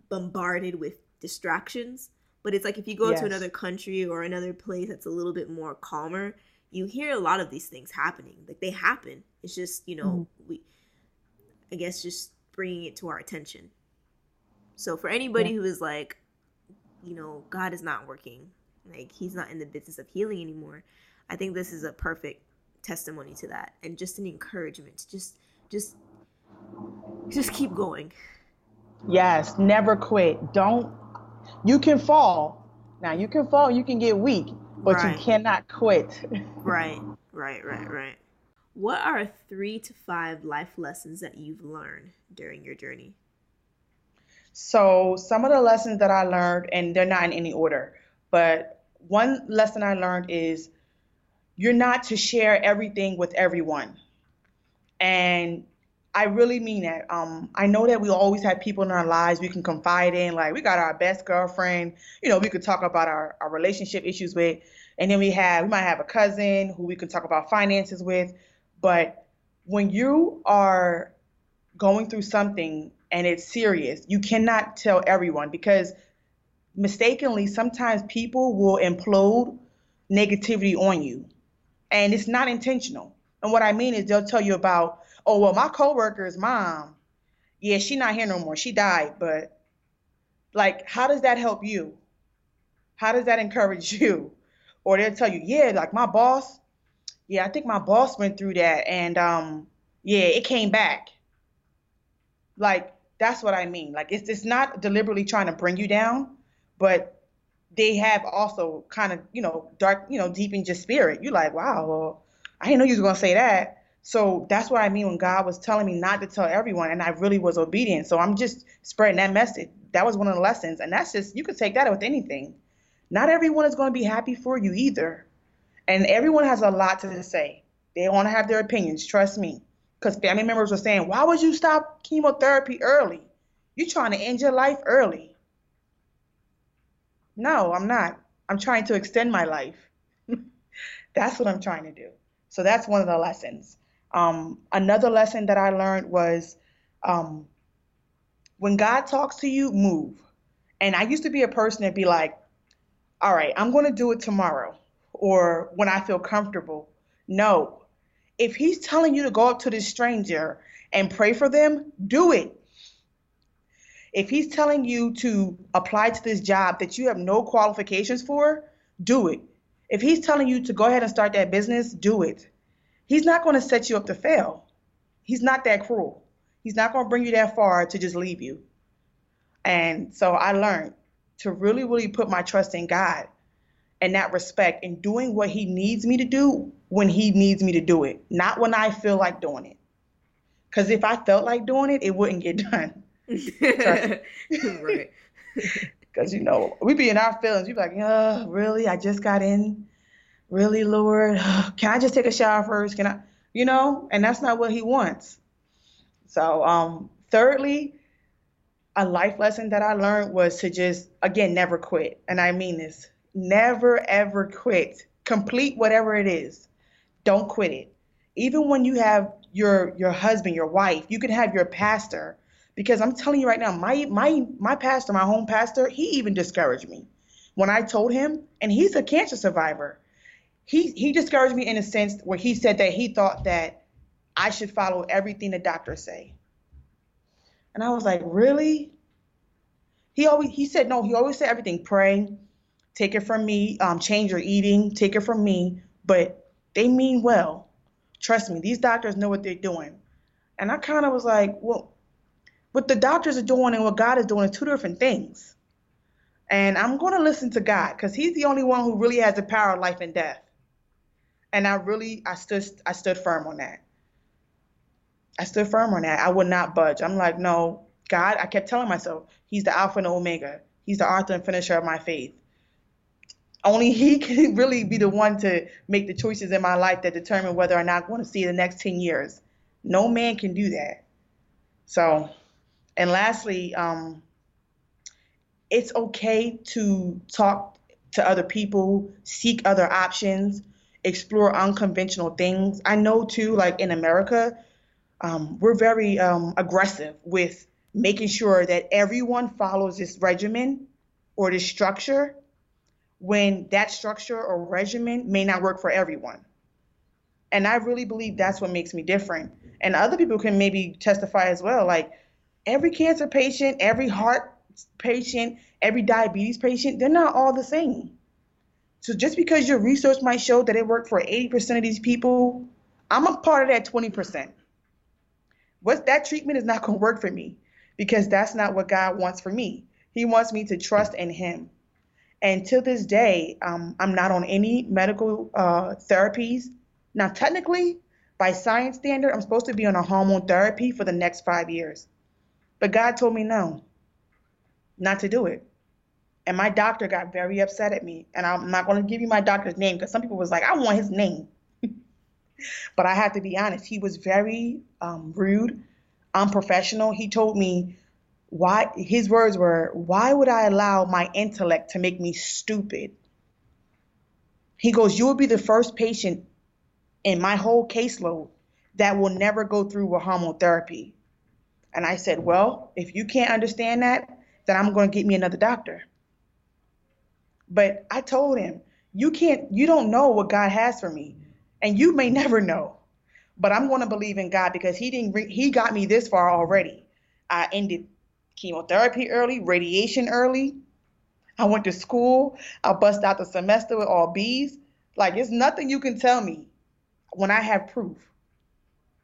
bombarded with distractions. But it's like if you go yes. to another country or another place that's a little bit more calmer, you hear a lot of these things happening. Like they happen. It's just you know mm-hmm. we, I guess, just bringing it to our attention. So for anybody yeah. who is like, you know, God is not working, like he's not in the business of healing anymore, I think this is a perfect testimony to that and just an encouragement. to Just just just keep going. Yes, never quit. Don't you can fall. Now you can fall, you can get weak, but right. you cannot quit. right, right, right, right. What are three to five life lessons that you've learned during your journey? So, some of the lessons that I learned, and they're not in any order, but one lesson I learned is you're not to share everything with everyone. And I really mean that. Um, I know that we always have people in our lives we can confide in. Like we got our best girlfriend, you know, we could talk about our, our relationship issues with. And then we have we might have a cousin who we can talk about finances with. But when you are going through something and it's serious, you cannot tell everyone because mistakenly, sometimes people will implode negativity on you. And it's not intentional. And what I mean is they'll tell you about, oh, well, my coworker's mom, yeah, she's not here no more. She died. But like, how does that help you? How does that encourage you? Or they'll tell you, yeah, like my boss, yeah, I think my boss went through that, and um, yeah, it came back. Like that's what I mean. Like it's it's not deliberately trying to bring you down, but they have also kind of you know dark you know deep in your spirit. You're like, wow, well, I didn't know you was gonna say that. So that's what I mean when God was telling me not to tell everyone, and I really was obedient. So I'm just spreading that message. That was one of the lessons, and that's just you could take that with anything. Not everyone is going to be happy for you either. And everyone has a lot to say. They want to have their opinions, trust me. Because family members were saying, why would you stop chemotherapy early? You're trying to end your life early. No, I'm not. I'm trying to extend my life. that's what I'm trying to do. So that's one of the lessons. Um, another lesson that I learned was um, when God talks to you, move. And I used to be a person that be like, all right, I'm going to do it tomorrow or when I feel comfortable. No. If he's telling you to go up to this stranger and pray for them, do it. If he's telling you to apply to this job that you have no qualifications for, do it. If he's telling you to go ahead and start that business, do it. He's not going to set you up to fail. He's not that cruel. He's not going to bring you that far to just leave you. And so I learned to really, really put my trust in God and that respect and doing what he needs me to do when he needs me to do it, not when I feel like doing it. Because if I felt like doing it, it wouldn't get done. right. Because, you know, we be in our feelings. We be like, oh, really? I just got in. Really, Lord? Can I just take a shower first? Can I? You know, and that's not what he wants. So, um, thirdly, a life lesson that I learned was to just, again, never quit. And I mean this never ever quit. Complete whatever it is. Don't quit it. Even when you have your your husband, your wife. You can have your pastor. Because I'm telling you right now, my my my pastor, my home pastor, he even discouraged me when I told him, and he's a cancer survivor. He he discouraged me in a sense where he said that he thought that I should follow everything the doctors say. And I was like, really? He always he said no. He always said everything. Pray, take it from me. Um, change your eating. Take it from me. But they mean well. Trust me. These doctors know what they're doing. And I kind of was like, well, what the doctors are doing and what God is doing is two different things. And I'm going to listen to God because He's the only one who really has the power of life and death. And I really, I stood, I stood firm on that. I stood firm on that. I would not budge. I'm like, no, God. I kept telling myself, He's the Alpha and Omega. He's the author and finisher of my faith. Only He can really be the one to make the choices in my life that determine whether or not I'm going to see the next 10 years. No man can do that. So, and lastly, um, it's okay to talk to other people, seek other options, explore unconventional things. I know too, like in America, um, we're very um, aggressive with making sure that everyone follows this regimen or this structure when that structure or regimen may not work for everyone. And I really believe that's what makes me different. And other people can maybe testify as well. Like every cancer patient, every heart patient, every diabetes patient, they're not all the same. So just because your research might show that it worked for 80% of these people, I'm a part of that 20%. What that treatment is not going to work for me because that's not what God wants for me. He wants me to trust in Him. And to this day, um, I'm not on any medical uh, therapies. Now, technically, by science standard, I'm supposed to be on a hormone therapy for the next five years. But God told me no not to do it. And my doctor got very upset at me. And I'm not going to give you my doctor's name because some people was like, I want his name. but I have to be honest, he was very um, rude, unprofessional. He told me why his words were, why would I allow my intellect to make me stupid? He goes, you will be the first patient in my whole caseload that will never go through a hormone therapy. And I said, well, if you can't understand that, then I'm going to get me another doctor. But I told him, you can't, you don't know what God has for me, and you may never know. But I'm going to believe in God because He didn't, He got me this far already. I ended chemotherapy early, radiation early. I went to school. I bust out the semester with all B's. Like, it's nothing you can tell me when I have proof.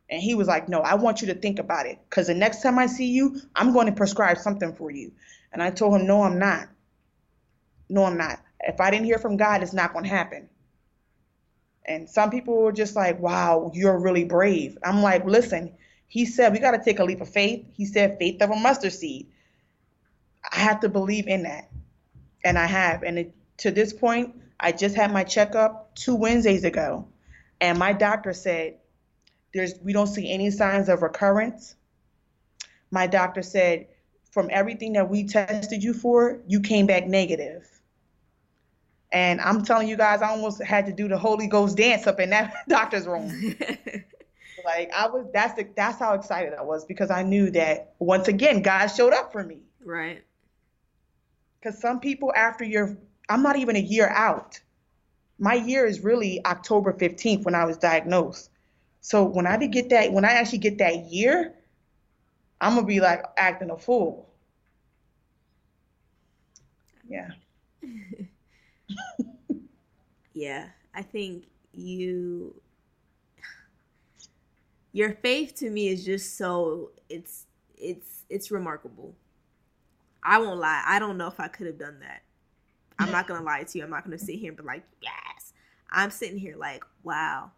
And he was like, No, I want you to think about it. Because the next time I see you, I'm going to prescribe something for you. And I told him, No, I'm not. No, I'm not. If I didn't hear from God, it's not going to happen. And some people were just like, Wow, you're really brave. I'm like, Listen, he said, We got to take a leap of faith. He said, Faith of a mustard seed. I have to believe in that. And I have. And it, to this point, I just had my checkup two Wednesdays ago. And my doctor said, there's we don't see any signs of recurrence. My doctor said from everything that we tested you for, you came back negative. And I'm telling you guys, I almost had to do the Holy Ghost dance up in that doctor's room. like I was that's the, that's how excited I was because I knew that once again God showed up for me. Right. Cuz some people after you're I'm not even a year out. My year is really October 15th when I was diagnosed. So when I did get that, when I actually get that year, I'm gonna be like acting a fool. Yeah. yeah, I think you your faith to me is just so it's it's it's remarkable. I won't lie. I don't know if I could have done that. I'm not gonna lie to you. I'm not gonna sit here and be like, yes. I'm sitting here like, wow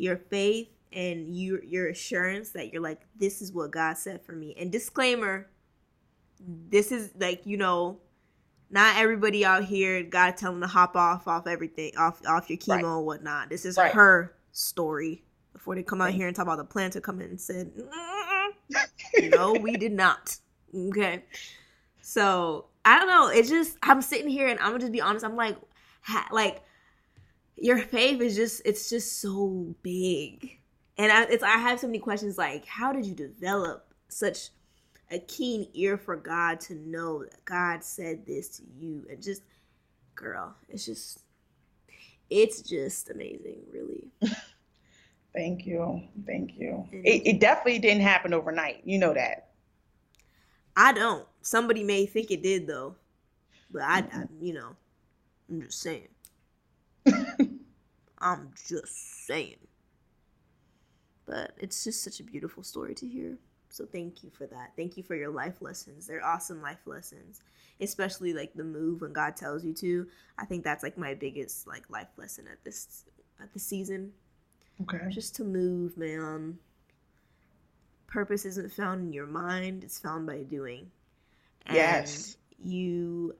your faith and your your assurance that you're like this is what God said for me. And disclaimer, this is like, you know, not everybody out here God telling to hop off off everything off off your chemo right. and whatnot. This is right. her story before they come out here and talk about the plan to come in and said, no, we did not. Okay. So I don't know. It's just I'm sitting here and I'm gonna just be honest. I'm like, ha- like your faith is just it's just so big and I, it's I have so many questions like, how did you develop such a keen ear for God to know that God said this to you, and just, girl, it's just, it's just amazing, really. Thank you, thank you. It, it definitely didn't happen overnight. You know that. I don't. Somebody may think it did though, but I, I you know, I'm just saying. I'm just saying. But it's just such a beautiful story to hear. So thank you for that. Thank you for your life lessons. They're awesome life lessons. Especially like the move when God tells you to. I think that's like my biggest like life lesson at this at the season. Okay. Just to move, man. Purpose isn't found in your mind, it's found by doing. And yes. you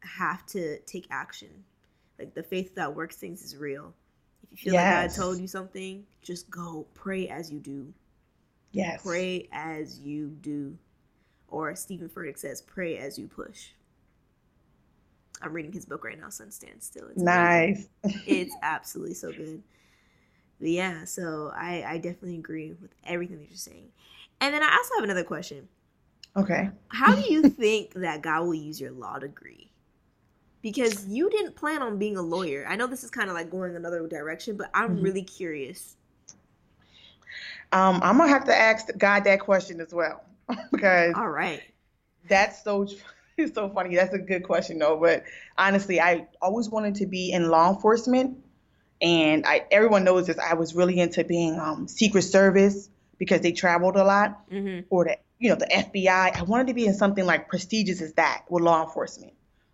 have to take action. Like the faith that works things is real. If you feel yes. like God told you something, just go pray as you do. Yes. Pray as you do. Or Steven Furtick says, pray as you push. I'm reading his book right now, Sun Stand Still. It's nice. it's absolutely so good. But yeah, so I, I definitely agree with everything that you're saying. And then I also have another question. Okay. How do you think that God will use your law degree? Because you didn't plan on being a lawyer. I know this is kind of like going another direction, but I'm mm-hmm. really curious um, I'm gonna have to ask God that question as well because all right, that's so it's so funny. That's a good question though. But honestly, I always wanted to be in law enforcement, and I everyone knows this. I was really into being um, Secret Service because they traveled a lot, mm-hmm. or the you know the FBI. I wanted to be in something like prestigious as that with law enforcement.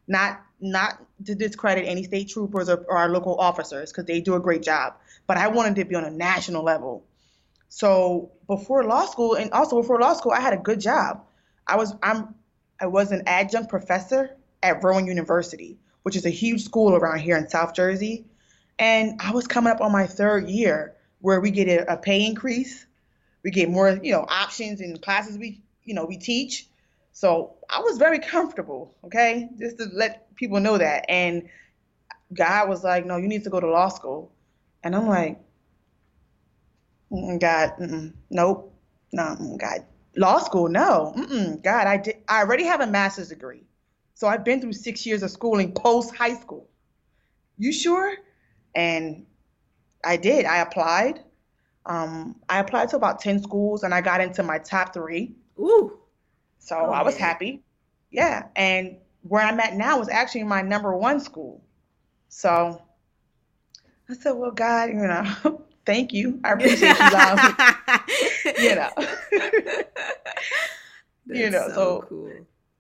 Not not to discredit any state troopers or, or our local officers because they do a great job, but I wanted to be on a national level so before law school, and also before law school, I had a good job. I was I'm I was an adjunct professor at Rowan University, which is a huge school around here in South Jersey. And I was coming up on my third year where we get a, a pay increase, we get more, you know, options in classes we, you know, we teach. So I was very comfortable, okay, just to let people know that. And God was like, no, you need to go to law school. And I'm like, God, mm-mm, nope, no, God, law school, no, mm-mm, God, I did, I already have a master's degree, so I've been through six years of schooling post high school. You sure? And I did. I applied. Um, I applied to about ten schools, and I got into my top three. Ooh. So oh, I was man. happy. Yeah, and where I'm at now is actually my number one school. So I said, well, God, you know, thank you. I appreciate you allowing you know. you know, so, so cool.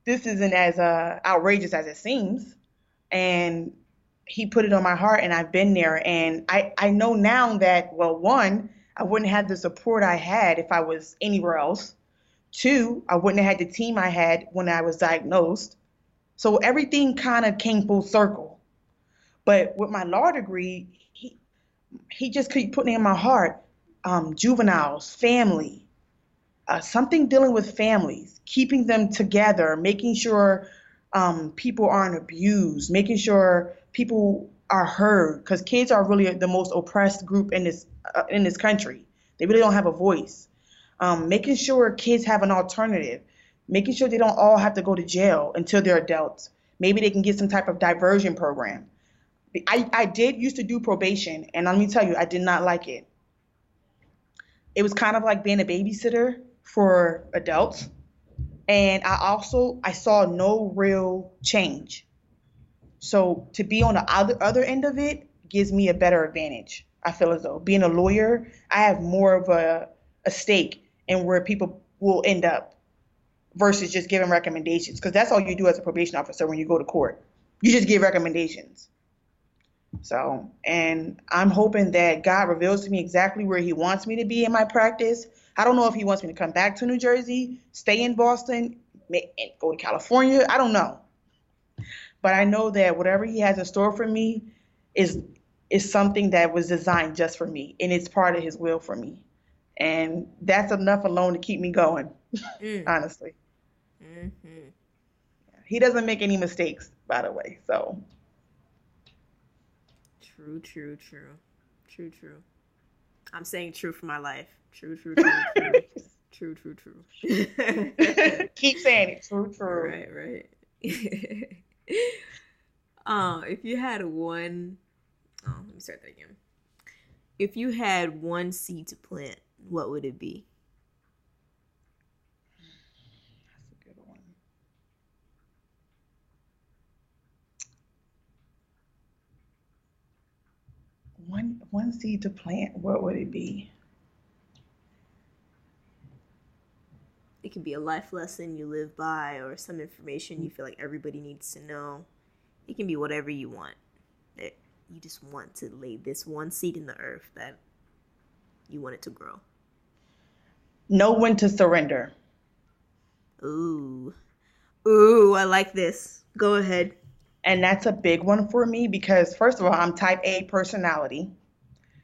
this isn't as uh, outrageous as it seems. And he put it on my heart and I've been there. And I, I know now that, well, one, I wouldn't have the support I had if I was anywhere else. Two, I wouldn't have had the team I had when I was diagnosed. So everything kind of came full circle. But with my law degree, he just keep putting in my heart um, juveniles, family, uh, something dealing with families, keeping them together, making sure um, people aren't abused, making sure people are heard, because kids are really the most oppressed group in this uh, in this country. They really don't have a voice. Um, making sure kids have an alternative, making sure they don't all have to go to jail until they're adults. Maybe they can get some type of diversion program. I, I did used to do probation, and let me tell you, I did not like it. It was kind of like being a babysitter for adults, and I also I saw no real change. So to be on the other other end of it gives me a better advantage. I feel as though being a lawyer, I have more of a, a stake in where people will end up versus just giving recommendations because that's all you do as a probation officer when you go to court. You just give recommendations. So, and I'm hoping that God reveals to me exactly where He wants me to be in my practice. I don't know if He wants me to come back to New Jersey, stay in Boston, go to California. I don't know. But I know that whatever He has in store for me is is something that was designed just for me, and it's part of His will for me. And that's enough alone to keep me going, mm. honestly. Mm-hmm. He doesn't make any mistakes, by the way. So True, true, true. True, true. I'm saying true for my life. True, true, true, true. true, true, true. Keep saying it. True, true. Right, right. uh, if you had one, oh, let me start that again. If you had one seed to plant, what would it be? That's a good one. One one seed to plant, what would it be? It could be a life lesson you live by or some information you feel like everybody needs to know. It can be whatever you want. That you just want to lay this one seed in the earth that you want it to grow. Know when to surrender. Ooh. Ooh, I like this. Go ahead. And that's a big one for me because, first of all, I'm type A personality.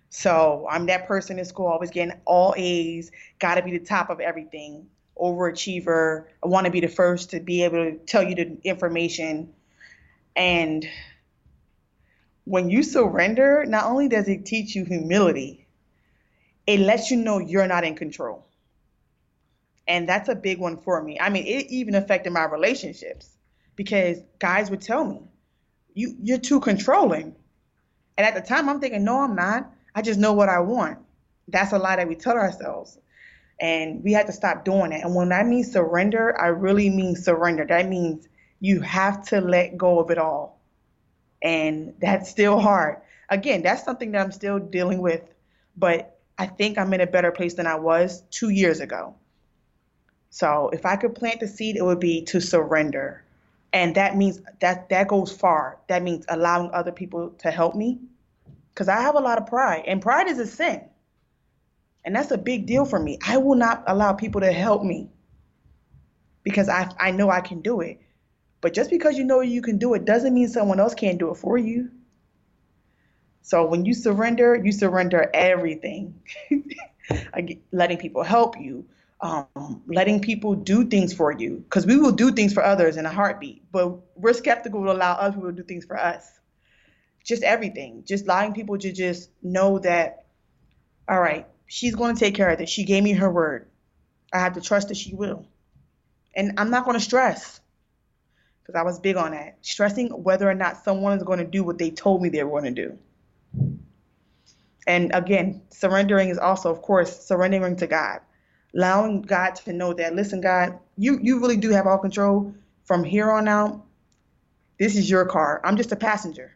So I'm that person in school, always getting all A's, got to be the top of everything, overachiever. I want to be the first to be able to tell you the information. And when you surrender, not only does it teach you humility, it lets you know you're not in control. And that's a big one for me. I mean, it even affected my relationships because guys would tell me, "You you're too controlling." And at the time I'm thinking, "No, I'm not. I just know what I want." That's a lie that we tell ourselves. And we have to stop doing it. And when I mean surrender, I really mean surrender. That means you have to let go of it all. And that's still hard. Again, that's something that I'm still dealing with, but I think I'm in a better place than I was 2 years ago. So if I could plant the seed, it would be to surrender. And that means that that goes far. That means allowing other people to help me. Because I have a lot of pride, and pride is a sin. And that's a big deal for me. I will not allow people to help me because I, I know I can do it. But just because you know you can do it doesn't mean someone else can't do it for you. So when you surrender, you surrender everything. letting people help you, um, letting people do things for you because we will do things for others in a heartbeat but we're skeptical to allow other people to do things for us. Just everything just allowing people to just know that all right she's going to take care of this. She gave me her word. I have to trust that she will. And i'm not going to stress because i was big on that. Stressing whether or not someone is going to do what they told me they were going to do. And again surrendering is also of course surrendering to god allowing God to know that, listen, God, you, you really do have all control from here on out. This is your car. I'm just a passenger.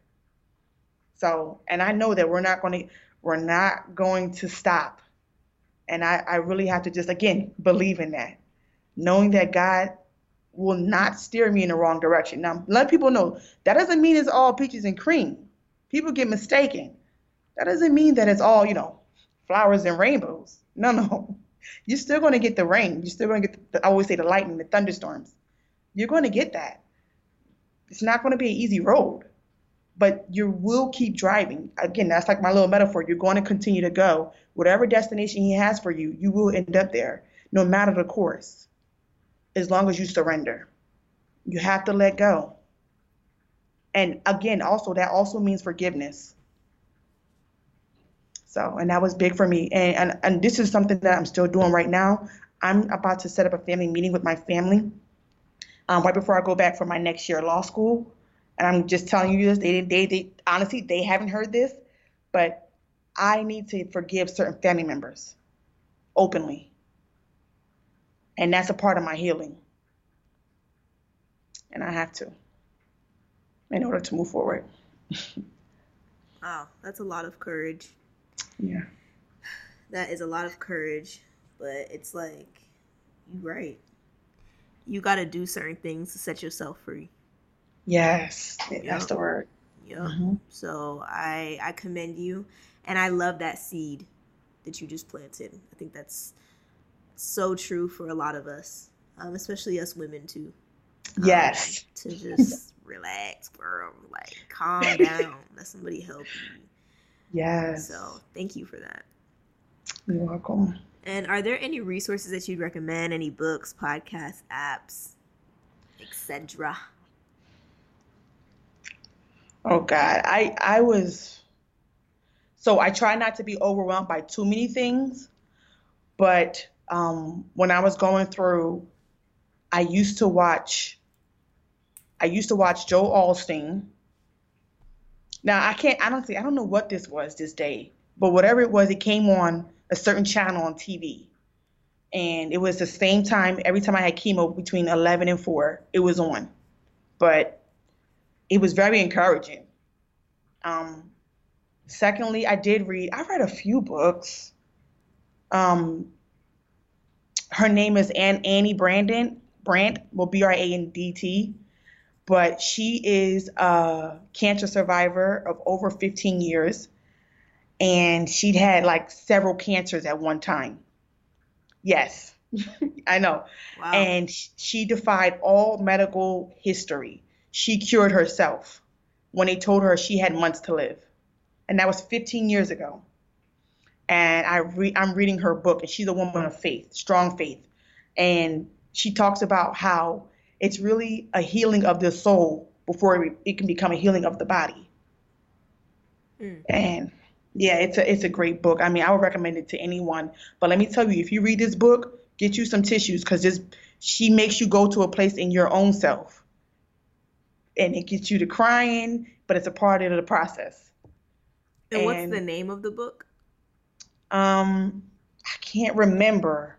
So, and I know that we're not going to, we're not going to stop. And I, I really have to just, again, believe in that, knowing that God will not steer me in the wrong direction. Now, let people know that doesn't mean it's all peaches and cream. People get mistaken. That doesn't mean that it's all, you know, flowers and rainbows. No, no you're still going to get the rain. You're still going to get, the, I always say, the lightning, the thunderstorms. You're going to get that. It's not going to be an easy road, but you will keep driving. Again, that's like my little metaphor. You're going to continue to go. Whatever destination He has for you, you will end up there, no matter the course, as long as you surrender. You have to let go. And again, also, that also means forgiveness so, and that was big for me. And, and, and this is something that I'm still doing right now. I'm about to set up a family meeting with my family um, right before I go back for my next year law school. And I'm just telling you this. They, they, they, honestly, they haven't heard this, but I need to forgive certain family members openly. And that's a part of my healing. And I have to in order to move forward. wow, that's a lot of courage. Yeah. That is a lot of courage, but it's like you right. You got to do certain things to set yourself free. Yes, yep. that's the word. Yeah. Mm-hmm. So I I commend you, and I love that seed that you just planted. I think that's so true for a lot of us, um, especially us women too. Um, yes. To just relax, girl. Like calm down. Let somebody help you. Yes. So thank you for that. You're welcome. And are there any resources that you'd recommend? Any books, podcasts, apps, etc.? Oh God, I I was So I try not to be overwhelmed by too many things. But um, when I was going through, I used to watch. I used to watch Joel Osteen. Now I can't. I don't think. I don't know what this was this day, but whatever it was, it came on a certain channel on TV, and it was the same time every time I had chemo between 11 and 4. It was on, but it was very encouraging. Um, secondly, I did read. I read a few books. Um, her name is Ann Annie Brandon Brandt, well B R A N D T, but she is a cancer survivor of over 15 years, and she'd had like several cancers at one time. Yes, I know. Wow. And she defied all medical history. She cured herself when they told her she had months to live. And that was 15 years ago. And I re- I'm reading her book, and she's a woman of faith, strong faith. And she talks about how it's really a healing of the soul before it, it can become a healing of the body. Mm. And yeah, it's a it's a great book. I mean, I would recommend it to anyone. But let me tell you, if you read this book, get you some tissues because this she makes you go to a place in your own self, and it gets you to crying, but it's a part of the process. And, and what's the name of the book? Um, I can't remember.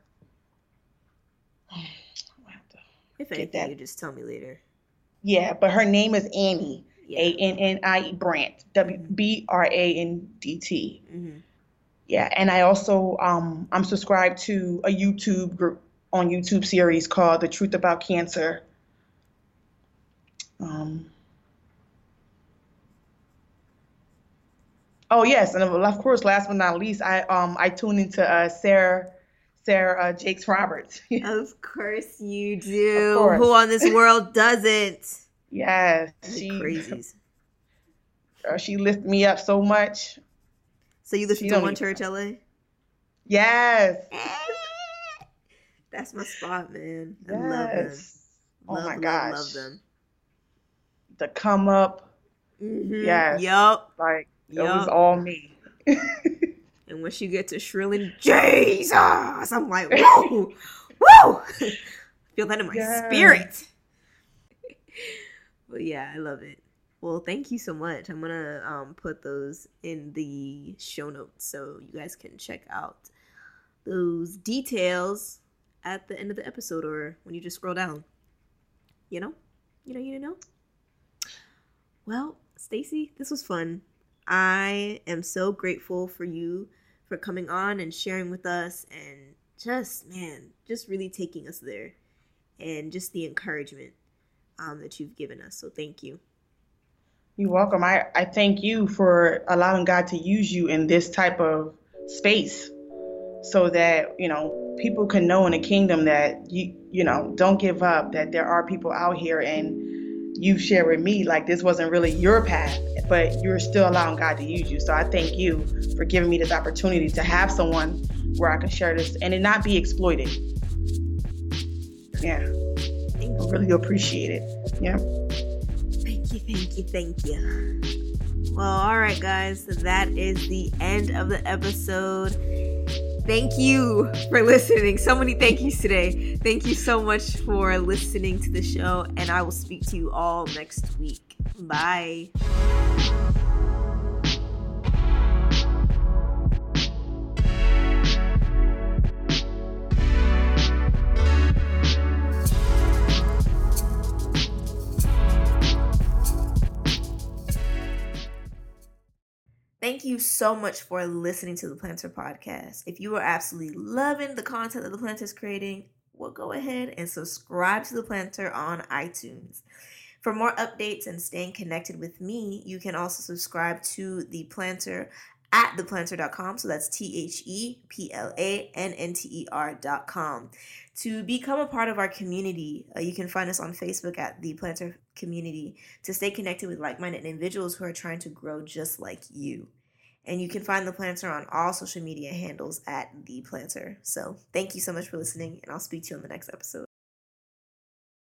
If anything, you just tell me later. Yeah, but her name is Annie. A N N I E Brandt. W B R A N D T. Mm-hmm. Yeah, and I also um I'm subscribed to a YouTube group on YouTube series called The Truth About Cancer. Um. Oh yes, and of course, last but not least, I um I tune into uh, Sarah Sarah uh, Jakes Roberts. of course you do. Course. Who on this world doesn't? Yes, she crazies. Uh, she lifted me up so much. So you listen to One Church LA? Yes. That's my spot, man. I yes. love them. Oh love, my love, gosh. Love them. The come up. Mm-hmm. Yes. Yup. Like it yep. was all me. And when she gets to shrilling Jesus, I'm like, whoa, whoa. Feel that in my yes. spirit. but yeah, I love it. Well, thank you so much. I'm gonna um, put those in the show notes so you guys can check out those details at the end of the episode or when you just scroll down. You know, you know, you know. Well, Stacey, this was fun. I am so grateful for you for coming on and sharing with us and just man, just really taking us there and just the encouragement um, that you've given us. So thank you. You're welcome. I, I thank you for allowing God to use you in this type of space so that, you know, people can know in the kingdom that you, you know, don't give up, that there are people out here and you've shared with me like this wasn't really your path, but you're still allowing God to use you. So I thank you for giving me this opportunity to have someone where I can share this and it not be exploited. Yeah. I really appreciate it. Yeah Thank you, thank you, thank you. Well, all right, guys. That is the end of the episode. Thank you for listening. So many thank yous today. Thank you so much for listening to the show, and I will speak to you all next week. Bye. Thank you so much for listening to the Plannter Podcast. If you are absolutely loving the content that the Plannter is creating, well, go ahead and subscribe to the Plannter on iTunes. For more updates and staying connected with me, you can also subscribe to the Plannter at theplannter.com. So that's T H E P L A N N T E R.com. To become a part of our community, uh, you can find us on Facebook at the Plannter Community to stay connected with like minded individuals who are trying to grow just like you. And you can find the Plannter on all social media handles at the Plannter. So thank you so much for listening, and I'll speak to you on the next episode.